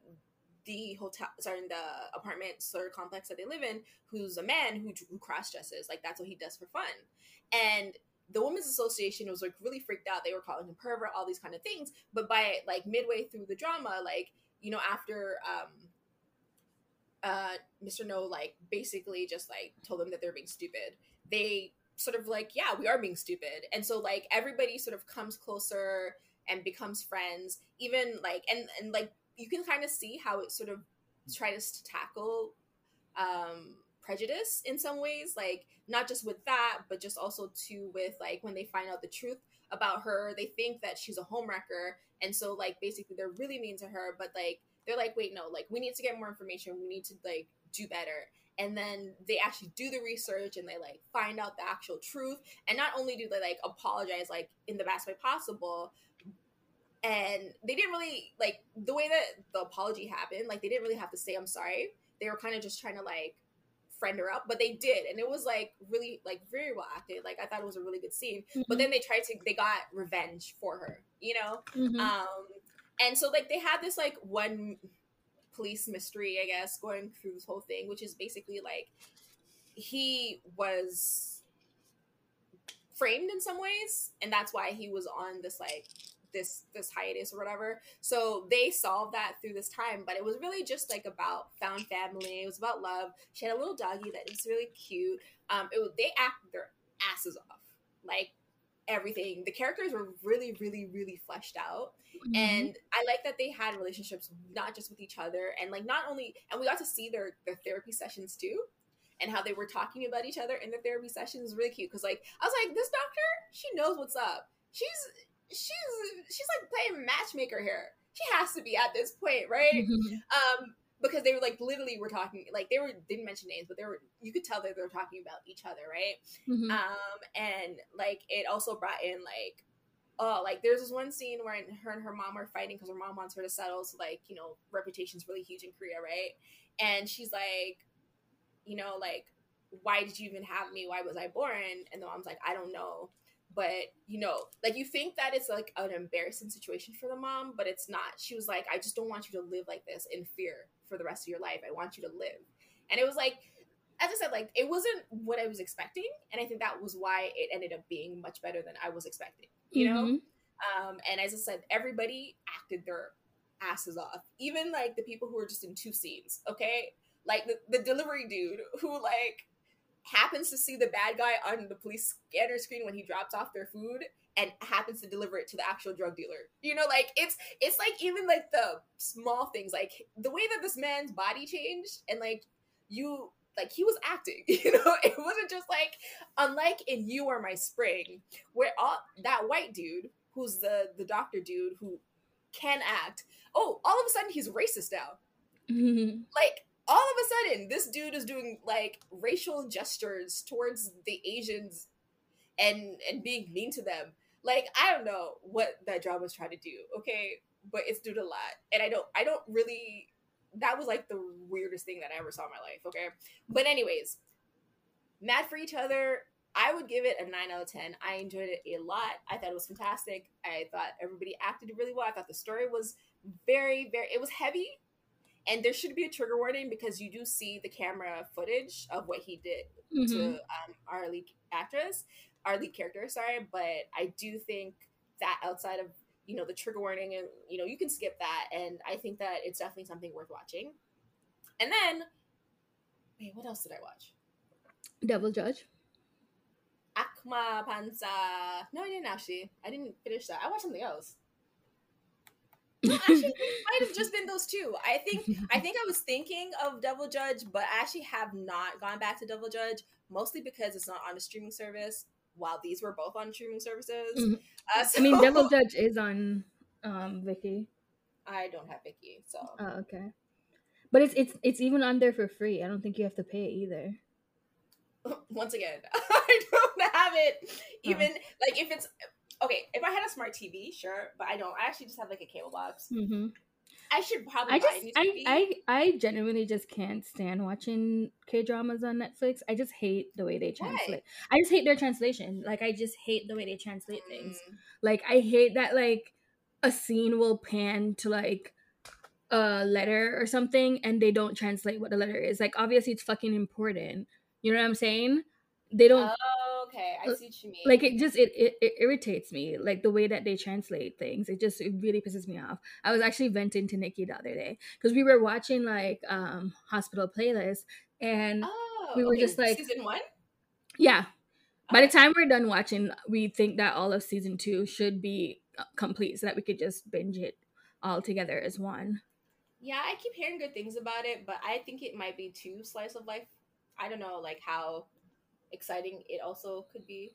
the hotel sorry in the apartment sort complex that they live in who's a man who, who cross dresses like that's what he does for fun and the women's association was like really freaked out. They were calling him pervert all these kind of things. But by like midway through the drama like you know after um uh mr no like basically just like told them that they're being stupid they sort of like yeah we are being stupid. And so like everybody sort of comes closer and becomes friends. Even like and and like you can kind of see how it sort of tries to tackle um prejudice in some ways like not just with that but just also too with like when they find out the truth about her they think that she's a homewrecker and so like basically they're really mean to her but like they're like wait no like we need to get more information. We need to like do better. And then they actually do the research and they like find out the actual truth. And not only do they like apologize like in the best way possible and they didn't really like the way that the apology happened like they didn't really have to say i'm sorry. They were kind of just trying to like friend her up but they did and it was like really like very well acted. Like i thought it was a really good scene but then they tried to they got revenge for her you know? Mhm. um and so like they had this like one police mystery i guess going through this whole thing which is basically like he was framed in some ways and that's why he was on this like this this hiatus or whatever. So they solved that through this time but it was really just like about found family. It was about love. She had a little doggy that is really cute. Um it was, they acted their asses off. Like everything. The characters were really really really fleshed out. Mhm. and i like that they had relationships not just with each other and like not only and we got to see their their therapy sessions too and how they were talking about each other in the therapy sessions was really cute because like i was like this doctor she knows what's up. She's she's she's like playing matchmaker here. She has to be at this point right? [laughs] Mhm. um because they were like literally were talking like they were didn't mention names but they were you could tell that they were talking about each other right? Mhm. um and like it also brought in like oh like there's this one scene where her and her mom are fighting because her mom wants her to settle so like you know reputation's really huge in korea right? And she's like you know like why did you even have me? Why was i born? And the mom's like i don't know but you know like you think that it's like an embarrassing situation for the mom but it's not she was like i just don't want you to live like this in fear for the rest of your life i want you to live and it was like as I said, like it wasn't what I was expecting, and I think that was why it ended up being much better than I was expecting. You know, Mhm. um, and as I said, everybody acted their asses off, even like the people who were just in two scenes. Okay, like the, the delivery dude who like happens to see the bad guy on the police scanner screen when he drops off their food and happens to deliver it to the actual drug dealer. You know, like it's it's like even like the small things, like the way that this man's body changed and like you like he was acting, [laughs] you know, it wasn't just like unlike in You Are My Spring, where all that white dude who's the the doctor dude who can act, oh, all of a sudden he's racist now Mhm. [laughs] like all of a sudden, this dude is doing like racial gestures towards the Asians and and being mean to them. Like I don't know what that drama's trying to do, okay, but it's doing a lot, and I don't I don't really. That was like the weirdest thing that I ever saw in my life. Okay, but anyways, mad for each other. I would give it a 9 out of 10. I enjoyed it a lot. I thought it was fantastic. I thought everybody acted really well. I thought the story was very, very, it was heavy. And there should be a trigger warning because you do see the camera footage of what he did mm-hmm. to um, our lead actress, our lead character, sorry. But I do think that outside of, you know, the trigger warning and, you know, you can skip that. And I think that it's definitely something worth watching. And then, wait, what else did I watch? Devil Judge. Akma Panza. No, I didn't actually. I didn't finish that. I watched something else. [laughs] Actually, it might have just been those two. I think I think I was thinking of Devil Judge, but I actually have not gone back to Devil Judge, mostly because it's not on a streaming service. While these were both on streaming services, mm-hmm. uh, so... [laughs] I mean, Devil Judge is on um Viki. I don't have Viki, so oh, okay. But it's it's it's even on there for free. I don't think you have to pay either. [laughs] once again, I don't have it. Even like if it's okay, if I had a smart TV, sure, but I don't. I actually just have like a cable box. Mm-hmm. I should probably. I just, I, I, I genuinely just can't stand watching K dramas on Netflix. I just hate the way they translate. I just hate their translation. Like, I just hate the way they translate mm. things. Like, I hate that like a scene will pan to like a letter or something, and they don't translate what the letter is. Like, obviously, it's fucking important, you know what I'm saying? They don't. Oh, okay. I see what you mean. Like it just it, it, it irritates me, like the way that they translate things. It just it really pisses me off. I was actually venting to Nikki the other day because we were watching like um hospital playlist and oh, we were okay. just like season one. Yeah. By the time we're done watching, we think that all of season two should be uh, complete so that we could just binge it all together as one. Yeah, I keep hearing good things about it, but I think it might be too slice of life I don't know like how exciting it also could be.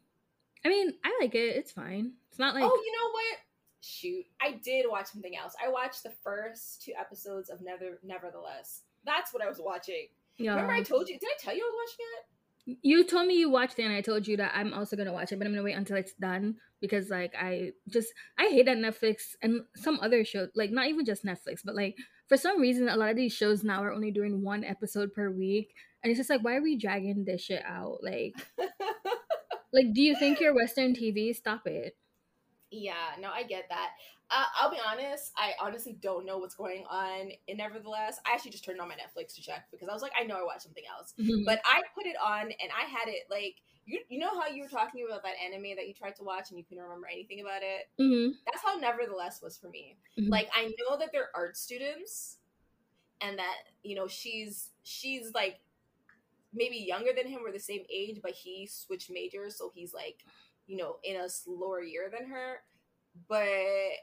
I mean, I like it. It's fine. It's not like Oh, you know what? Shoot, I did watch something else. I watched the first two episodes of Never Nevertheless. That's what I was watching. Yeah. Remember I told you? Did I tell you I was watching it? You told me you watched it, and I told you that I'm also gonna watch it, but I'm gonna wait until it's done because, like, I just I hate that Netflix and some other show, like not even just Netflix, but like for some reason, a lot of these shows now are only doing one episode per week, and it's just like, why are we dragging this shit out? Like, [laughs] like, do you think you're Western TV? Stop it. Yeah, no, I get that. Uh, I'll be honest, I honestly don't know what's going on in Nevertheless. I actually just turned on my Netflix to check because I was like, I know I watched something else. Mm-hmm. But I put it on and I had it like you you know how you were talking about that anime that you tried to watch and you couldn't remember anything about it? Mm-hmm. That's how Nevertheless was for me. Mm-hmm. Like I know that they're art students and that, you know, she's she's like maybe younger than him or the same age, but he switched majors, so he's like, you know, in a slower year than her. But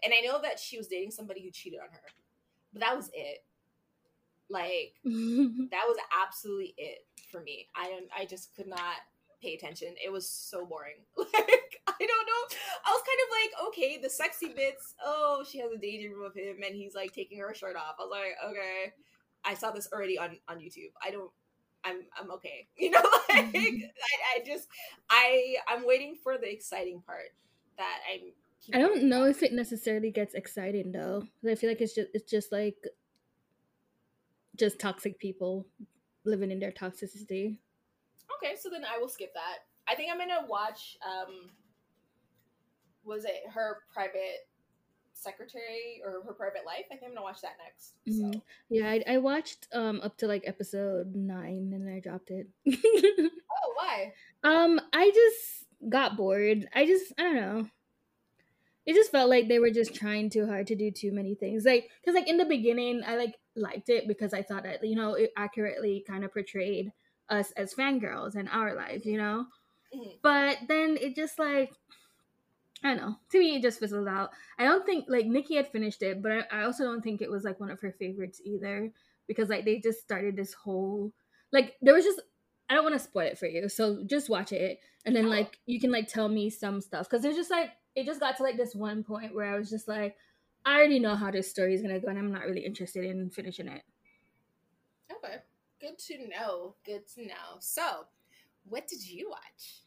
and I know that she was dating somebody who cheated on her, but that was it. Like [laughs] that was absolutely it for me. I. I just could not pay attention. It was so boring. [laughs] Like I don't know. I was kind of like, okay, the sexy bits. Oh, she has a daydream of him, and he's like taking her shirt off. I was like, okay. I saw this already on on YouTube. I don't I'm I'm okay. [laughs] You know, like mm-hmm. I, I just I I'm waiting for the exciting part that I'm. I don't know if it necessarily gets exciting though. I feel like it's just it's just like just toxic people living in their toxicity. Okay, so then I will skip that. I think I'm gonna watch. um Was it her private secretary or her private life. I think I'm gonna watch that next. Mm-hmm. Yeah, I, I, watched um up to like episode nine and I dropped it. [laughs] oh, why? Um, I just got bored. I just I don't know. It just felt like they were just trying too hard to do too many things. Like, cause like in the beginning, I like liked it because I thought that you know it accurately kind of portrayed us as fangirls and our lives, you know. Mm-hmm. But then it just like I don't know. To me, it just fizzled out. I don't think like Nikki had finished it, but I, I also don't think it was like one of her favorites either because like they just started this whole like there was just I don't want to spoil it for you, so just watch it and then like you can like tell me some stuff because there's just like it just got to like this one point where I was just like I already know how this story is gonna go and I'm not really interested in finishing it. Okay. Good to know. Good to know. So, what did you watch?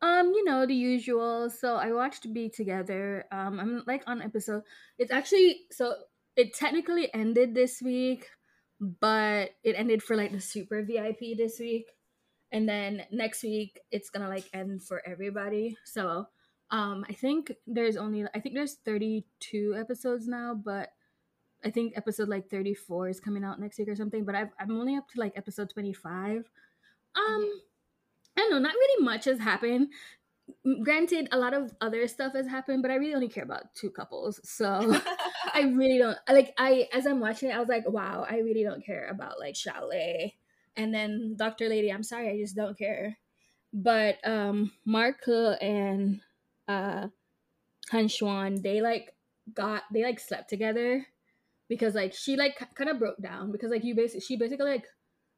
Um, you know, the usual. So I watched Be Together. Um, I'm like on episode. It's actually so it technically ended this week, but it ended for like the super VIP this week. And then next week it's gonna like end for everybody. So um I think there's only I think there's 32 episodes now, but I think episode like 34 is coming out next week or something. But I've, I'm only up to like episode 25. Um, I don't know, not really much has happened. Granted, a lot of other stuff has happened, but I really only care about two couples. So [laughs] I really don't like. I as I'm watching it, I was like, wow, I really don't care about like Chalet and then Doctor Lady. I'm sorry, I just don't care. But um, Mark and uh, Han Xuan, they like got they like slept together because like she like kind of broke down because like you basically she basically like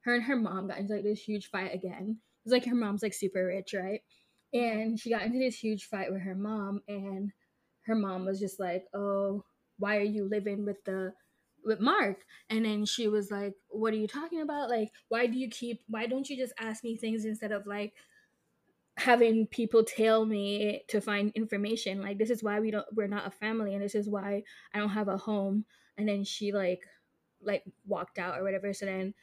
her and her mom got into like this huge fight again. It's like her mom's like super rich, right? And she got into this huge fight with her mom, and her mom was just like, "Oh, why are you living with the with Mark?" And then she was like, "What are you talking about? Like, why do you keep? Why don't you just ask me things instead of like?" having people tell me to find information like this is why we don't we're not a family and this is why i don't have a home and then she like like walked out or whatever so then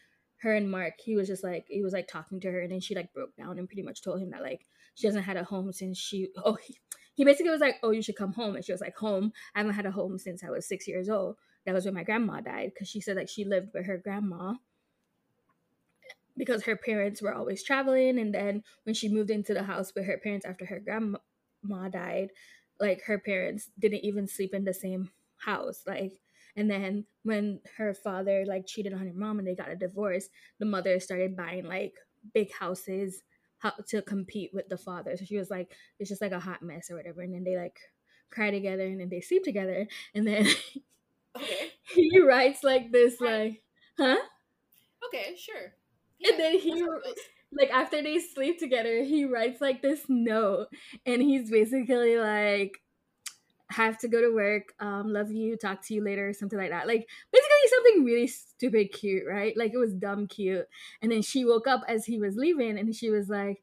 her and mark he was just like he was like talking to her and then she like broke down and pretty much told him that like she hasn't had a home since she oh he, he basically was like oh you should come home and she was like home i haven't had a home since i was six years old. That was when my grandma died because she said like she lived with her grandma because her parents were always traveling and then when she moved into the house with her parents after her grandma died like her parents didn't even sleep in the same house like and then when her father like cheated on her mom and they got a divorce, the mother started buying like big houses how to compete with the father. So she was like, it's just like a hot mess or whatever. And then they like cry together and then they sleep together. And then okay. [laughs] he writes like this, right. like, huh? Okay, sure. Yeah, and then he like after they sleep together, he writes like this note, and he's basically like, have to go to work. Um, love you. Talk to you later. Something like that. Like basically something really stupid cute, right? Like it was dumb cute. And then she woke up as he was leaving, and she was like,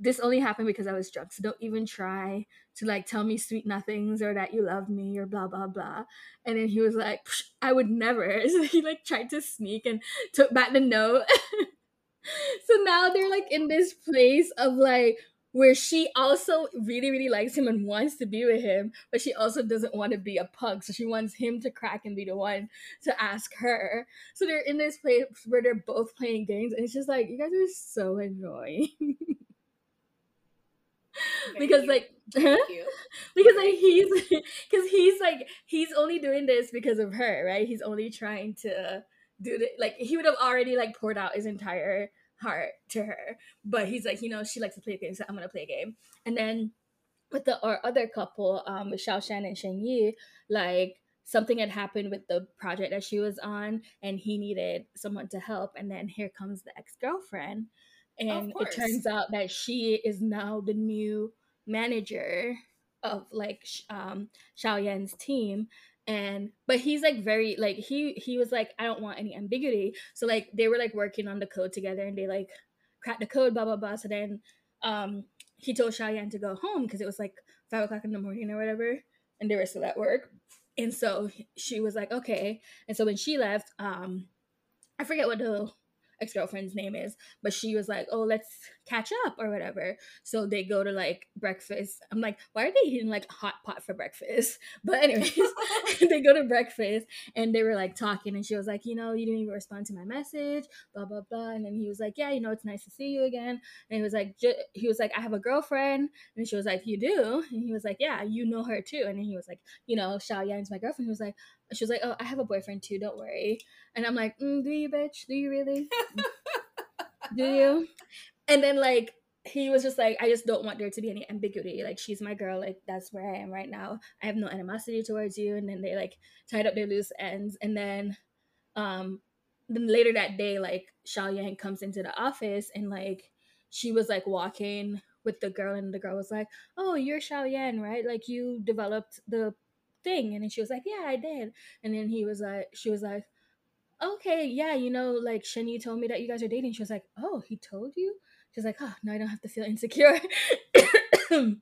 "This only happened because I was drunk. So don't even try to like tell me sweet nothings or that you love me or blah blah blah." And then he was like, "I would never." [laughs] So he like tried to sneak and took back the note. [laughs] so now they're like in this place of like where she also really really likes him and wants to be with him but she also doesn't want to be a punk so she wants him to crack and be the one to ask her. So they're in this place where they're both playing games and it's just like you guys are so annoying. Because like [laughs] because like he's [laughs] because he's like he's only doing this because of her right? He's only trying to do it like he would have already like poured out his entire heart to her. But he's like, you know, she likes to play games, so I'm gonna play a game. And then with the our other couple, um, with Xiao Shan and Shen Yi, like something had happened with the project that she was on, and he needed someone to help. And then here comes the ex girlfriend, and it turns out that she is now the new manager of like um Xiao Yan's team and but he's like very like he he was like i don't want any ambiguity. So like they were like working on the code together and they like cracked the code blah blah blah. So then um he told Xiaoyan to go home because it was like five o'clock in the morning or whatever and they were still at work. And so she was like okay. And so when she left um i forget what the ex girlfriend's name is, but she was like, "Oh, let's catch up or whatever." So they go to like breakfast. I'm like, "Why are they eating like hot pot for breakfast?" [laughs] But anyways, [laughs] they go to breakfast and they were like talking, and she was like, "You know, you didn't even respond to my message, blah blah blah." And then he was like, "Yeah, you know, it's nice to see you again." And he was like, "He was like, I have a girlfriend," and she was like, "You do?" And he was like, "Yeah, you know her too." And then he was like, "You know, Xiao Yan's my girlfriend." He was like, she was like, "Oh, I have a boyfriend too. Don't worry." And I'm like, mm, "Do you, bitch? Do you really? [laughs] Do you?" And then like he was just like, "I just don't want there to be any ambiguity. Like she's my girl. Like that's where I am right now. I have no animosity towards you." And then they like tied up their loose ends. And then, um, then later that day, like Xiao Yan comes into the office and like she was like walking with the girl and the girl was like, "Oh, you're Xiao Yan, right? Like you developed the thing and then she was like yeah i did and then he was like she was like okay, yeah, you know, like Shenyi told me that you guys are dating. She was like, oh, he told you? She's like, oh, no, I don't have to feel insecure. [coughs] and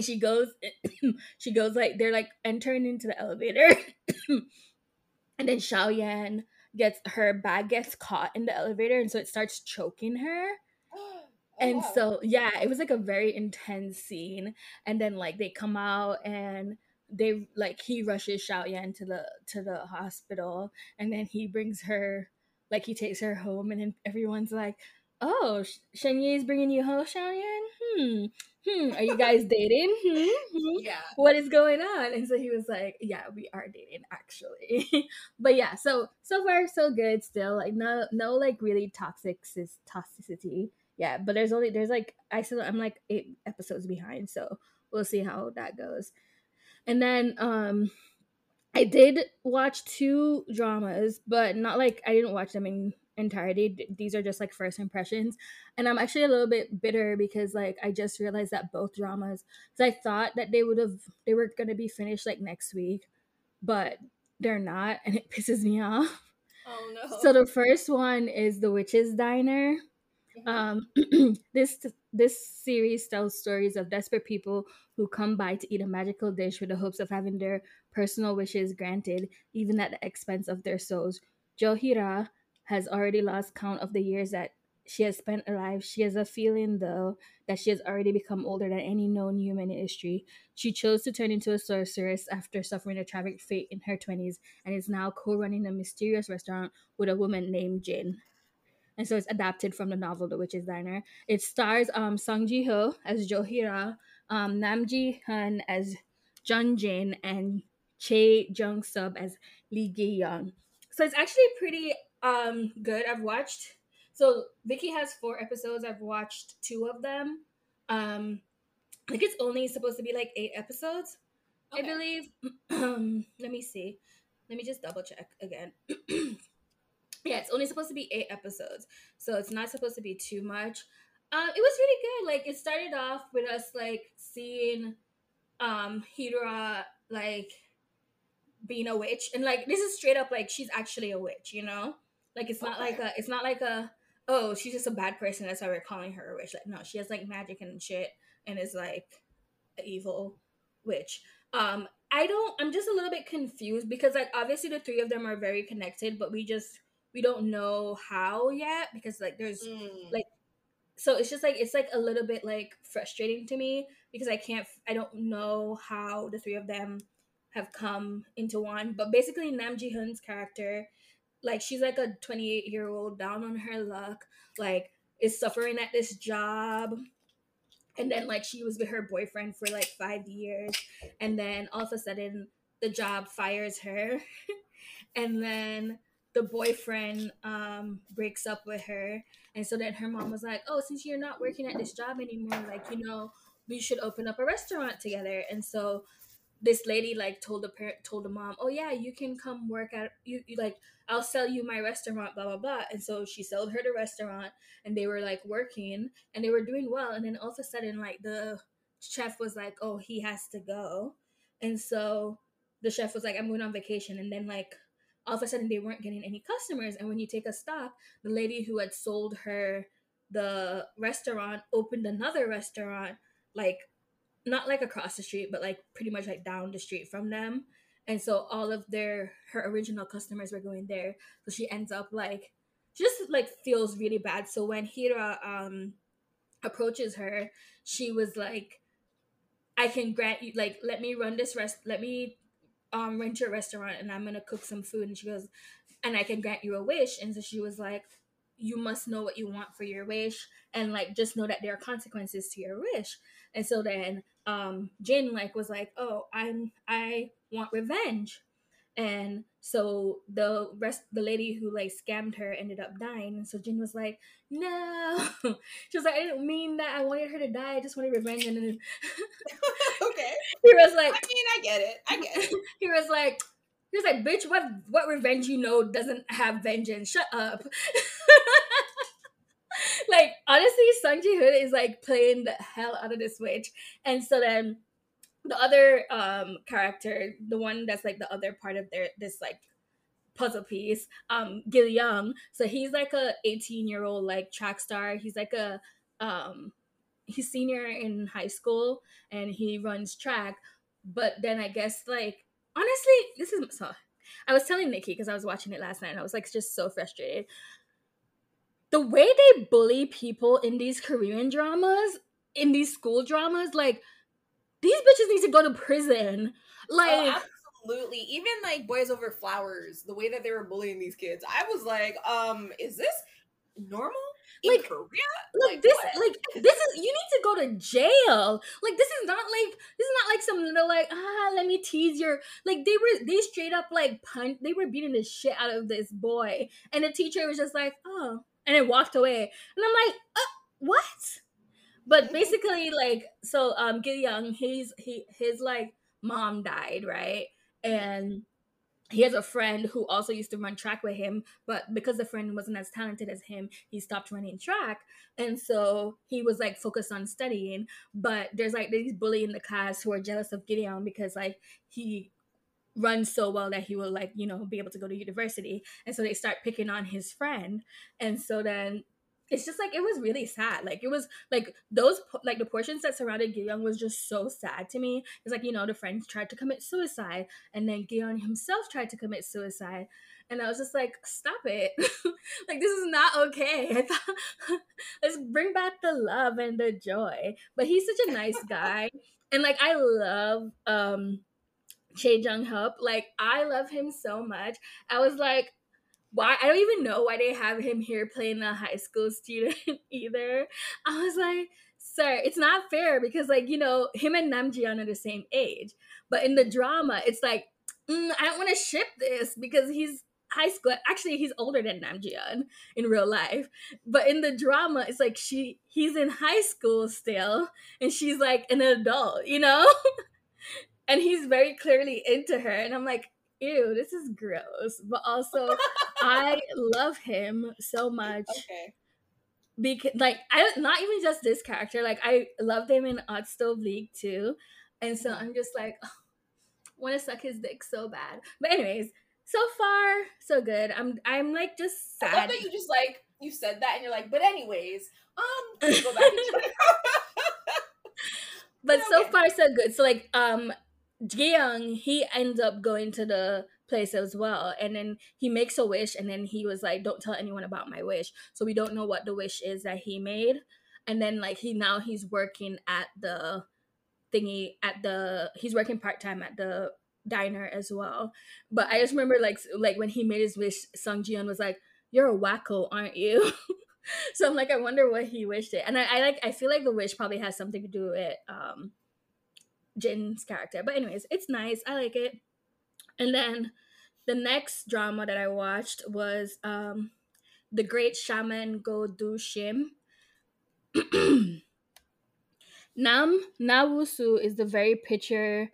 she goes, [coughs] she goes like, they're like entering into the elevator. [coughs] and then Xiaoyan gets her bag gets caught in the elevator and so it starts choking her. [gasps] Oh, and wow. so yeah, it was like a very intense scene. And then like they come out and they like he rushes Xiaoyan to the to the hospital and then he brings her like he takes her home and then everyone's like oh Shen is bringing you home Xiaoyan hmm. Hmm. Are you guys dating? Hmm? hmm? yeah. What is going on? And so he was like yeah we are dating actually. [laughs] But yeah so so far so good still. Like no no like really toxic toxicity yeah but there's only there's like I still I'm like eight episodes behind so we'll see how that goes. And then um I did watch two dramas, but not like I didn't watch them in entirety. These are just like first impressions. And I'm actually a little bit bitter because like I just realized that both dramas cuz I thought that they would have they were going to be finished like next week, but they're not and it [laughs] pisses me off. Oh no. So the first one is The Witch's Diner. Um, [clears throat] this this series tells stories of desperate people who come by to eat a magical dish with the hopes of having their personal wishes granted, even at the expense of their souls. Johira has already lost count of the years that she has spent alive. She has a feeling, though, that she has already become older than any known human in history. She chose to turn into a sorceress after suffering a tragic fate in her 20s and is now co running a mysterious restaurant with a woman named Jin and so it's adapted from the novel The Witch's Diner. It stars um, Song Ji Hyo as Johira, um, Nam Ji Hyun as Jun Jin, and Chae Jung Sub as Lee Gi Young. So it's actually pretty um, good. I've watched. So Viki has four episodes. I've watched two of them. Um, I think it's only supposed to be like eight episodes. Okay. I believe. [clears throat] let me see. Let me just double check again. [clears throat] yeah, it's only supposed to be eight episodes, so it's not supposed to be too much. Um, it was really good. Like it started off with us like seeing um Hira like being a witch, and like this is straight up like she's actually a witch, you know. Like it's not okay. like a it's not like a oh she's just a bad person that's why we're calling her a witch. Like no, she has like magic and shit, and is like an evil witch. Um, I don't. I'm just a little bit confused because like obviously the three of them are very connected, but we just we don't know how yet because like there's mm. like so it's just like it's like a little bit like frustrating to me because I can't I don't know how the three of them have come into one. But basically Nam Ji Hyun's character, like she's like a 28 year old down on her luck, like is suffering at this job. And then like she was with her boyfriend for like five years. And then all of a sudden the job fires her. [laughs] and then the boyfriend um, breaks up with her, and so then her mom was like, "Oh, since you're not working at this job anymore, like you know, we should open up a restaurant together." And so this lady like told the parent told the mom, "Oh yeah, you can come work at you, you like I'll sell you my restaurant, blah blah blah." And so she sold her the restaurant, and they were like working, and they were doing well. And then all of a sudden, like the chef was like, "Oh, he has to go," and so the chef was like, "I'm going on vacation," and then like all of a sudden they weren't getting any customers. And when you take a stock, the lady who had sold her the restaurant opened another restaurant, like not like across the street, but like pretty much like down the street from them. And so all of their her original customers were going there. So she ends up like just like feels really bad. So when Hira um approaches her, she was like, I can grant you like let me run this rest let me um, rent your restaurant and I'm gonna cook some food. And she goes, and I can grant you a wish. And so she was like, you must know what you want for your wish and like just know that there are consequences to your wish. And so then um Jin like was like, oh, I'm I want revenge. And so the rest the lady who like scammed her ended up dying. And so Jin was like, No. [laughs] she was like, I didn't mean that. I wanted her to die. I just wanted revenge. And then [laughs] Okay. [laughs] He was like I mean, I get it. I get it. he was like he was like, bitch, what what revenge you know doesn't have vengeance? Shut up. [laughs] like honestly, Sung Ji Hoon is like playing the hell out of this witch. And so then the other um character, the one that's like the other part of their this like puzzle piece, um, Gil Young. So he's like a 18 year old like track star. He's like a um he's senior in high school and he runs track. But then I guess like honestly, this is so I was telling Nikki because I was watching it last night and I was like just so frustrated. The way they bully people in these Korean dramas, in these school dramas, like these bitches need to go to prison. Oh, like oh, absolutely. Even like Boys Over Flowers, the way that they were bullying these kids, I was like, um, is this normal? like Korea? Like, like this what? like this is you need to go to jail. Like this is not like this is not like some little like ah let me tease your like they were they straight up like punch they were beating the shit out of this boy and the teacher was just like oh and it walked away and I'm like uh, what? But basically like so um Gil Young he's he his like mom died right and he has a friend who also used to run track with him, but because the friend wasn't as talented as him, he stopped running track. And so he was like focused on studying. But there's like these bully in the class who are jealous of Gideon because like he runs so well that he will like, you know, be able to go to university. And so they start picking on his friend. And so then it's just like it was really sad. Like it was like those like the portions that surrounded Gyeong was just so sad to me. It's like you know the friends tried to commit suicide, and then Gyeong himself tried to commit suicide, and I was just like, stop it, [laughs] like this is not okay. [laughs] I thought [laughs] let's bring back the love and the joy. But he's such a nice guy, and like I love um Chae Jong Hyeop. Like I love him so much. I was like why I don't even know why they have him here playing a high school [laughs] student either. I was like, sir, it's not fair because like, you know, him and Nam Ji Hyun are the same age. But in the drama, it's like, mm, I don't want to ship this because he's high school. Actually, he's older than Nam Ji Hyun in real life. But in the drama, it's like she he's in high school still and she's like an adult, you know? [laughs] and he's very clearly into her. And I'm like, ew, this is gross. But also, [laughs] I love him so much. Okay. Because like I not even just this character, like I loved him in Hot Stove League too. And so I'm just like oh, wanna suck his dick so bad. But anyways, so far so good. I'm I'm like just sad. I love that you just like you said that and you're like, but anyways, um [laughs] go back but [laughs] okay. so far so good. So like um Jiyoung, he ends up going to the place as well. And then he makes a wish and then he was like, Don't tell anyone about my wish. So we don't know what the wish is that he made. And then like he now he's working at the thingy at the he's working part-time at the diner as well. But I just remember like like when he made his wish, Sung Jian was like, You're a wacko, aren't you? [laughs] so I'm like, I wonder what he wished it. And I, I like I feel like the wish probably has something to do with um Jin's character. But anyways, it's nice. I like it. And then the next drama that I watched was um The Great Shaman Go Do Shim. [clears throat] Nam Nawusu is the very picture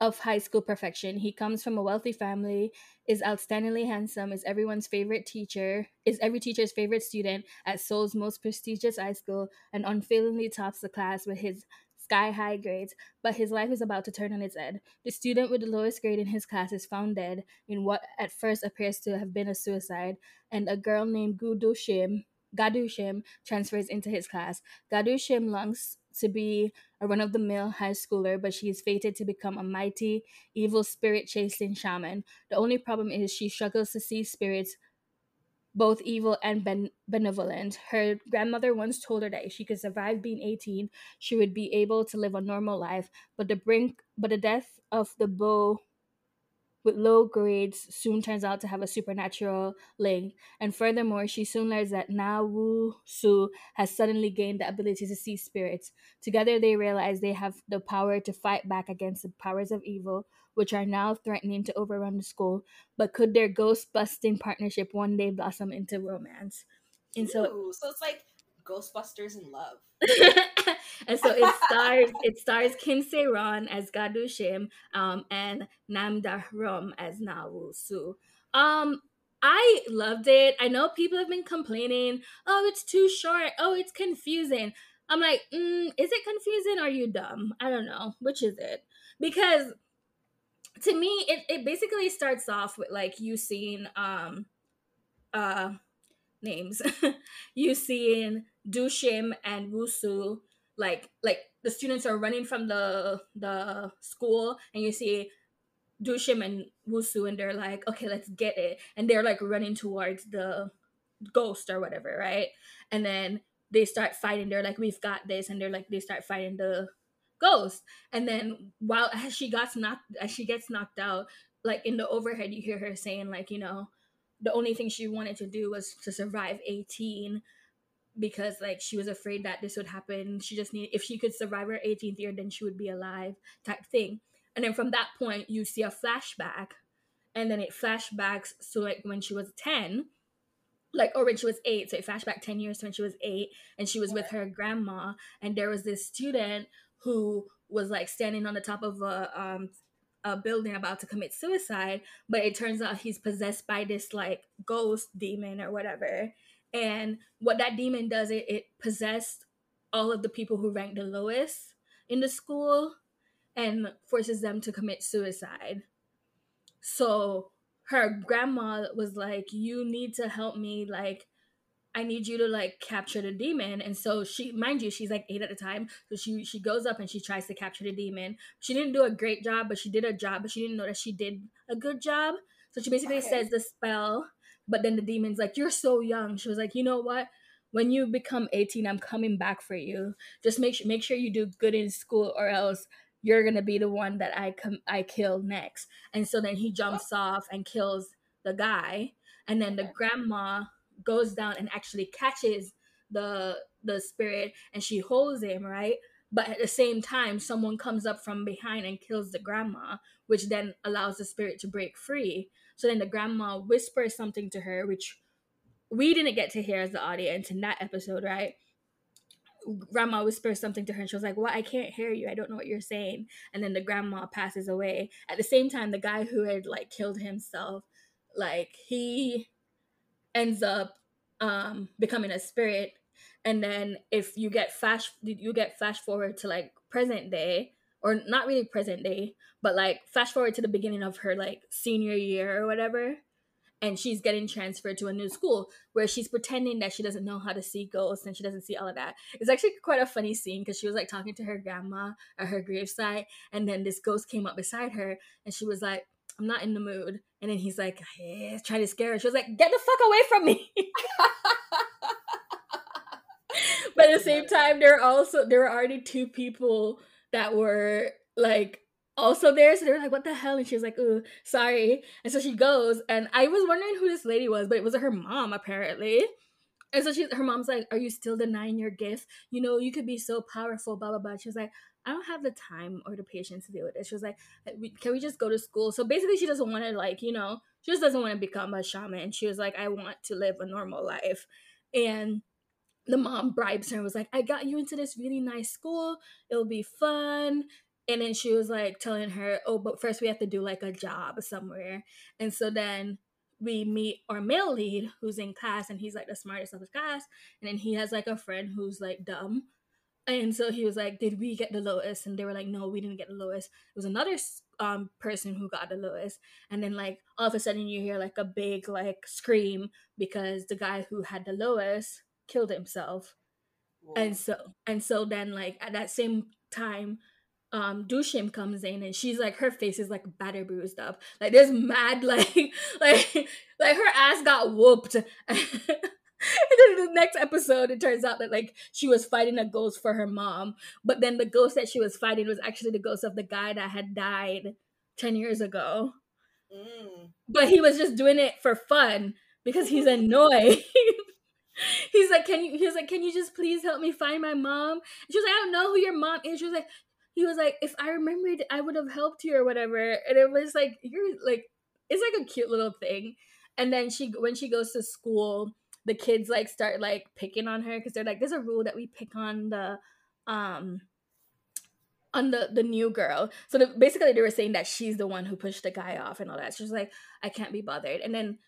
of high school perfection. He comes from a wealthy family, is outstandingly handsome, is everyone's favorite teacher, is every teacher's favorite student at Seoul's most prestigious high school, and unfailingly tops the class with his sky high grades, but his life is about to turn on its head. The student with the lowest grade in his class is found dead in what at first appears to have been a suicide, and a girl named Gudu Shim, Gadu Shim transfers into his class. Gadu Shim longs to be a run of the mill high schooler, but she is fated to become a mighty, evil spirit chasing shaman. The only problem is she struggles to see spirits both evil and ben- benevolent. Her grandmother once told her that if she could survive being 18, she would be able to live a normal life. But the brink, but the death of the bow with low grades soon turns out to have a supernatural link. And furthermore, she soon learns that Na Wu Su has suddenly gained the ability to see spirits. Together, they realize they have the power to fight back against the powers of evil, which are now threatening to overrun the school. But could their ghost busting partnership one day blossom into romance? And so, Ooh, so it's like Ghostbusters in love. [laughs] and so it stars it stars Kim Se Ron as Gadu Shim um, and Nam Da Rum as Na Woo Su. Um, I loved it. I know people have been complaining, oh, it's too short. Oh, it's confusing. I'm like, mm, is it confusing or are you dumb? I don't know. Which is it? Because to me it, it basically starts off with like you seeing um uh names [laughs] you seeing dushim and wusu like like the students are running from the the school and you see dushim and wusu and they're like okay let's get it. And they're like running towards the ghost or whatever right? And then they start fighting. They're like we've got this. And they're like they start fighting the ghost. And then while as she gets knocked as she gets knocked out like in the overhead you hear her saying like you know the only thing she wanted to do was to survive 18 because like she was afraid that this would happen. She just need if she could survive her 18th year then she would be alive type thing. And then from that point you see a flashback. And then it flashbacks to like when she was 10 like or when she was eight. So it flashback 10 years to when she was eight and she was with her grandma. And there was this student who was like standing on the top of a um a building about to commit suicide, but it turns out he's possessed by this like ghost demon or whatever. And what that demon does, it, it possessed all of the people who ranked the lowest in the school and forces them to commit suicide. So her grandma was like, You need to help me, like, I need you to like capture the demon. And so she, mind you, she's like eight at the time. So she she goes up and she tries to capture the demon. She didn't do a great job, but she did a job, but she didn't know that she did a good job. So she basically okay. says the spell, but then the demon's like, You're so young. She was like, you know what? When you become 18, I'm coming back for you. Just make sure make sure you do good in school or else you're gonna be the one that I come I kill next. And so then he jumps off and kills the guy. And then the grandma goes down and actually catches the the spirit and she holds him right but at the same time someone comes up from behind and kills the grandma which then allows the spirit to break free so then the grandma whispers something to her which we didn't get to hear as the audience in that episode right? Grandma whispers something to her and she was like well i can't hear you. I don't know what you're saying. And then the grandma passes away. At the same time the guy who had like killed himself like he ends up um, becoming a spirit. And then if you get flash you get flash forward to like present day or not really present day but like flash forward to the beginning of her like senior year or whatever and she's getting transferred to a new school where she's pretending that she doesn't know how to see ghosts and she doesn't see all of that. It's actually quite a funny scene because she was like talking to her grandma at her gravesite, and then this ghost came up beside her and she was like, I'm not in the mood. And then he's like, hey, trying to scare her. She was like, get the fuck away from me. [laughs] but at the same time, there are also there were already two people that were like also there. So they were like, what the hell? And she was like, oh, sorry. And so she goes, and I was wondering who this lady was, but it was her mom apparently. And so she, her mom's like, "Are you still denying your gift? You know, you could be so powerful." Blah blah blah. She was like, I don't have the time or the patience to deal with it. She was like, can we just go to school? So basically, she doesn't want to, like, you know, she just doesn't want to become a shaman. She was like, I want to live a normal life. And the mom bribes her and was like, I got you into this really nice school. It'll be fun. And then she was like telling her, oh, but first we have to do like a job somewhere. And so then we meet our male lead who's in class and he's like the smartest of the class. And then he has like a friend who's like dumb and so he was like, "Did we get the lowest?" And they were like, "No, we didn't get the lowest. It was another um person who got the lowest." And then like all of a sudden you hear like a big like scream because the guy who had the lowest killed himself. Whoa. And so and so then like at that same time um Dushim comes in and she's like her face is like batter bruised up. Like there's mad [laughs] like like like her ass got whooped. [laughs] and then the next episode, it turns out that like she was fighting a ghost for her mom, but then the ghost that she was fighting was actually the ghost of the guy that had died ten years ago. Mm. But he was just doing it for fun because he's [laughs] annoyed. He's like, "Can you?" He's like, "Can you just please help me find my mom?" she was like, "I don't know who your mom is." She was like, "He was like, if I remembered, I would have helped you or whatever." And it was like, "You're like." It's like a cute little thing. And then she, when she goes to school, the kids like start like picking on her because they're like, there's a rule that we pick on the um on the the new girl. So the, basically, they were saying that she's the one who pushed the guy off and all that. She's like, I can't be bothered. And then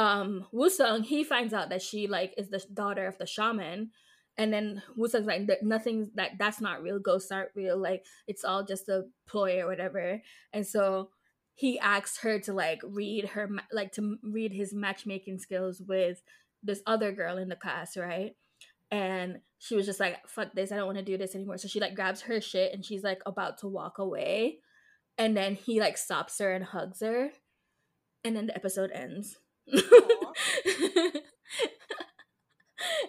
um Wusung he finds out that she like is the daughter of the shaman. And then Wusung's like, nothing that that's not real. Ghosts aren't real. Like it's all just a ploy or whatever. And so he asks her to like read her like to read his matchmaking skills with this other girl in the class, right? And she was just like, "Fuck this! I don't want to do this anymore." So she like grabs her shit and she's like about to walk away, and then he like stops her and hugs her, and then the episode ends. [laughs]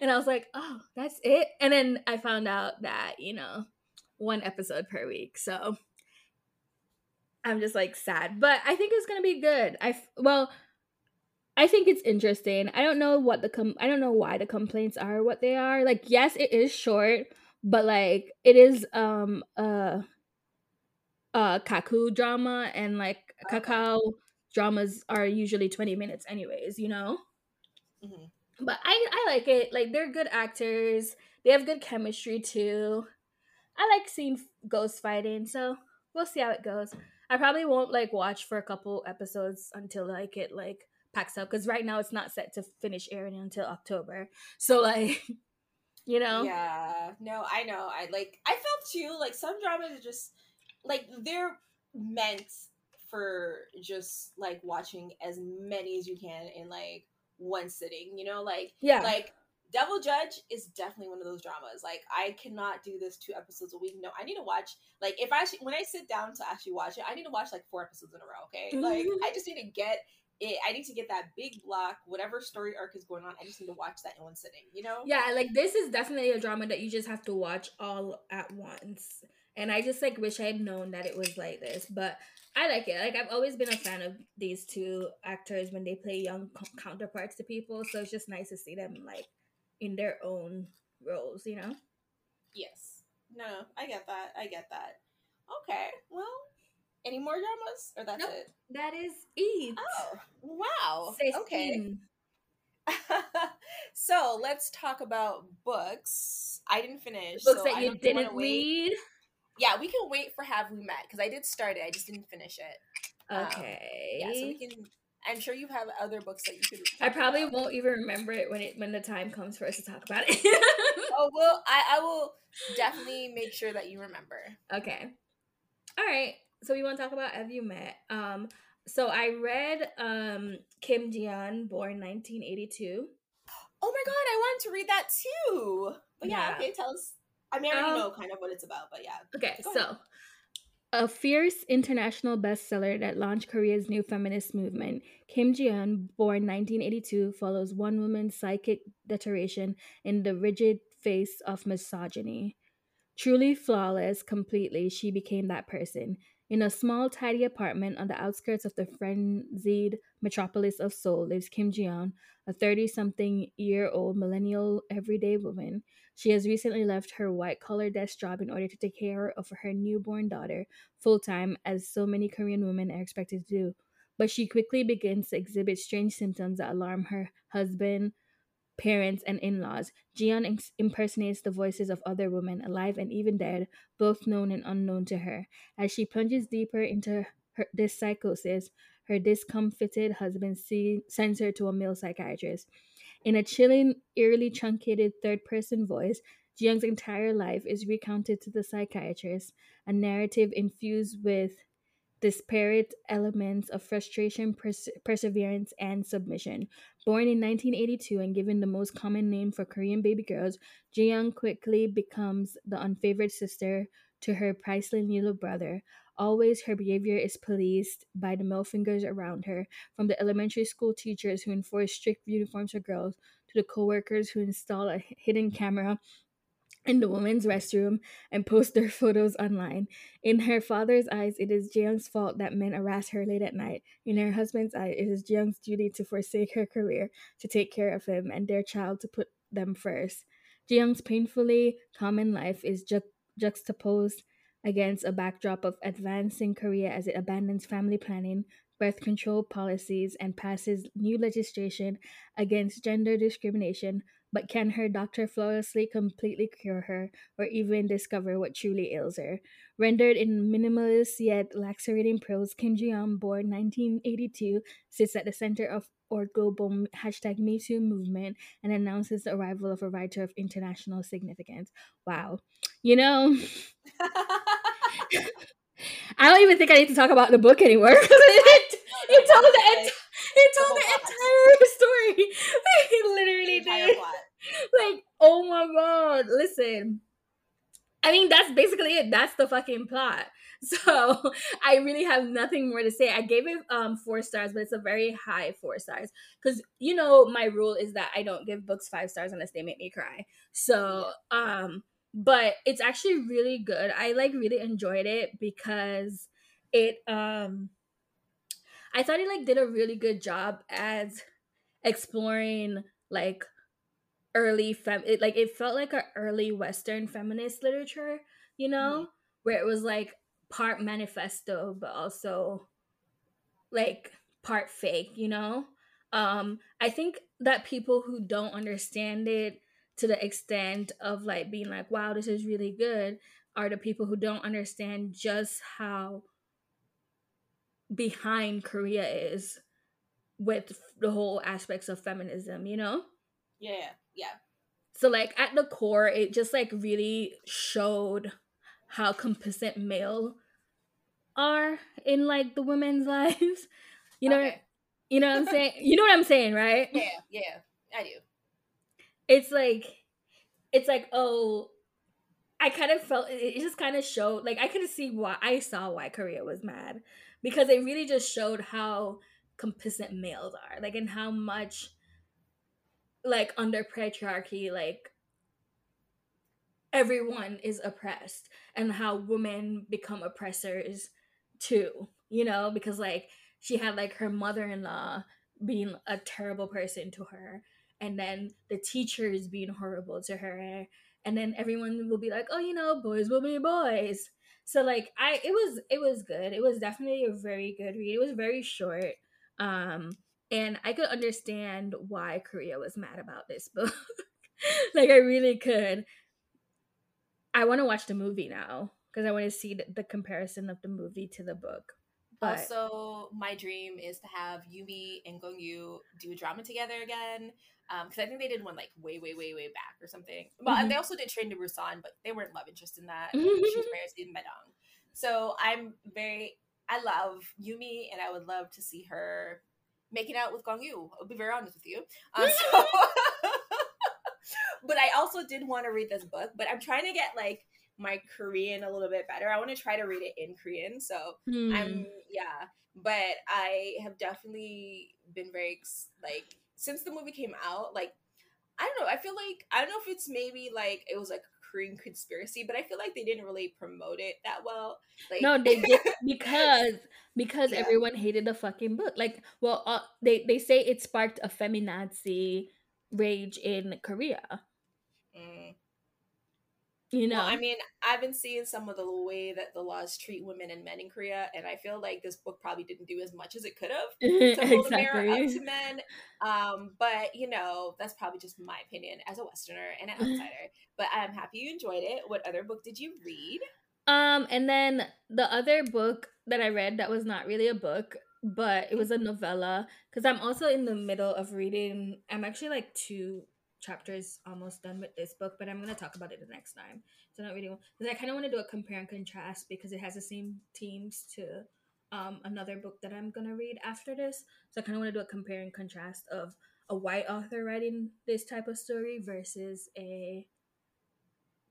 and I was like, "Oh, that's it." And then I found out that you know, one episode per week, so I'm just like sad, but I think it's gonna be good. I well, I think it's interesting. I don't know what the com I don't know why the complaints are what they are. Like, yes, it is short, but like it is um uh uh Kakao drama and like kakao dramas are usually 20 minutes anyways, you know? Mm-hmm. But I I like it. Like they're good actors. They have good chemistry too. I like seeing ghost fighting, so we'll see how it goes. I probably won't like watch for a couple episodes until like it like packs up because right now it's not set to finish airing until October. So like, [laughs] you know. Yeah. No, I know. I like. I felt too like some dramas are just like they're meant for just like watching as many as you can in like one sitting. You know, like yeah, like Devil Judge is definitely one of those dramas. Like I cannot do this two episodes a week. No, I need to watch like if I when I sit down to actually watch it, I need to watch like four episodes in a row. Okay, mm-hmm. like I just need to get it. I need to get that big block, whatever story arc is going on. I just need to watch that in one sitting. You know? Yeah, like this is definitely a drama that you just have to watch all at once. And I just like wish I had known that it was like this, but I like it. Like I've always been a fan of these two actors when they play young counterparts to people. So it's just nice to see them like in their own roles, you know? Yes. No, I get that. I get that. Okay. Well, any more dramas? Or that's nope, it? That is it. Oh, wow. Okay. [laughs] so let's talk about books. I didn't finish. Books so that you didn't read? Yeah, we can wait for Have We Met because I did start it. I just didn't finish it. Okay. Um, yeah, so we can I'm sure you have other books that you could. I probably about. won't even remember it when it when the time comes for us to talk about it. [laughs] oh well, I I will definitely make sure that you remember. Okay. All right. So we want to talk about Have You Met? Um. So I read um Kim Ji-young, born 1982. Oh my god, I wanted to read that too. But yeah, yeah. okay, tell us. I mean, I already um, know kind of what it's about, but yeah. Okay, so a fierce international bestseller that launched Korea's new feminist movement, Kim Ji-young, born 1982, follows one woman's psychic deterioration in the rigid face of misogyny. Truly flawless, completely, she became that person. In a small, tidy apartment on the outskirts of the frenzied metropolis of Seoul lives Kim Ji-young, a 30 something year old millennial everyday woman. She has recently left her white collar desk job in order to take care of her newborn daughter full time, as so many Korean women are expected to do. But she quickly begins to exhibit strange symptoms that alarm her husband, parents, and in laws. Jian ex- impersonates the voices of other women, alive and even dead, both known and unknown to her. As she plunges deeper into her, this psychosis, her discomfited husband see, sends her to a male psychiatrist. In a chilling, eerily truncated third person voice, Jiyoung's entire life is recounted to the psychiatrist, a narrative infused with disparate elements of frustration, pers- perseverance, and submission. Born in 1982 and given the most common name for Korean baby girls, Jiyoung quickly becomes the unfavored sister to her priceless little brother. Always, her behavior is policed by the male fingers around her, from the elementary school teachers who enforce strict uniforms for girls to the co-workers who install a hidden camera in the women's restroom and post their [laughs] photos online. In her father's eyes, it is Jiyoung's fault that men harass her late at night. In her husband's eyes, it is Jiyoung's duty to forsake her career, to take care of him and their child, to put them first. Jiyoung's painfully common life is ju- juxtaposed against a backdrop of advancing Korea as it abandons family planning, birth control policies, and passes new legislation against gender discrimination but can her doctor flawlessly completely cure her or even discover what truly ails her? Rendered in minimalist yet lacerating prose, Kim Ji-young, born 1982, sits at the center of our global hashtag MeToo movement and announces the arrival of a writer of international significance. Wow. You know, [laughs] [laughs] I don't even think I need to talk about the book anymore. [laughs] it, it told the, ent- it told [laughs] the, entire story. it literally did. [laughs] Like, oh my god! Listen, I mean that's basically it. That's the fucking plot. [laughs] So I really have nothing more to say. I gave it um four stars, but it's a very high four stars because you know my rule is that I don't give books five stars unless they make me cry. So um but it's actually really good. I like really enjoyed it because it um I thought he like did a really good job as exploring like early fem it, like it felt like a early western feminist literature, you know, mm-hmm. where it was like part manifesto but also like part fake, you know? Um I think that people who don't understand it to the extent of like being like, wow, this is really good, are the people who don't understand just how behind Korea is with the whole aspects of feminism, you know? Yeah, yeah. So like at the core, it just like really showed how complicit male are in like the women's [laughs] lives. You know, okay. you know what I'm saying? You know what I'm saying, right? Yeah, yeah, I do it's like it's like oh I kind of felt it just kind of showed like I could see why I saw why Korea was mad because it really just showed how complicit males are like and how much like under patriarchy like everyone is oppressed and how women become oppressors too you know because like she had like her mother-in-law being a terrible person to her and then the teachers being horrible to her and then everyone will be like oh you know boys will be boys so like i it was it was good. It was definitely a very good read. It was very short um and i could understand why korea was mad about this book. [laughs] Like i really could. I want to watch the movie now because i want to see the, the comparison of the movie to the book but... Also, my dream is to have Yumi and Gong Gongyu do drama together again because um, I think they did one like way, way, way, way back or something. But mm-hmm. they also did Train to Busan, but they weren't love interest in that. Mm-hmm. She was married to Medong. So I'm very, I love Yumi, and I would love to see her making out with Gong Yu. I'll be very honest with you. Um, so, [laughs] but I also did want to read this book, but I'm trying to get like my Korean a little bit better. I want to try to read it in Korean. So. I'm hmm. yeah, but I have definitely been very like since the movie came out, like I don't know. I feel like I don't know if it's maybe like it was like a Korean conspiracy, but I feel like they didn't really promote it that well. Like no, they did [laughs] because because yeah. everyone hated the fucking book. Like, well, uh, they they say it sparked a feminazi rage in Korea. You know, well, I mean, I've been seeing some of the way that the laws treat women and men in Korea, and I feel like this book probably didn't do as much as it could have [laughs] to hold exactly. a mirror up to men. Um, but you know, that's probably just my opinion as a Westerner and an [laughs] outsider. but I'm happy you enjoyed it. What other book did you read? Um, and then the other book that I read that was not really a book, but it was a novella because I'm also in the middle of reading. I'm actually like two chapters almost done with this book, but I'm gonna talk about it the next time. So not really because I kind of want to do a compare and contrast because it has the same themes to um, another book that I'm gonna read after this. So I kind of want to do a compare and contrast of a white author writing this type of story versus a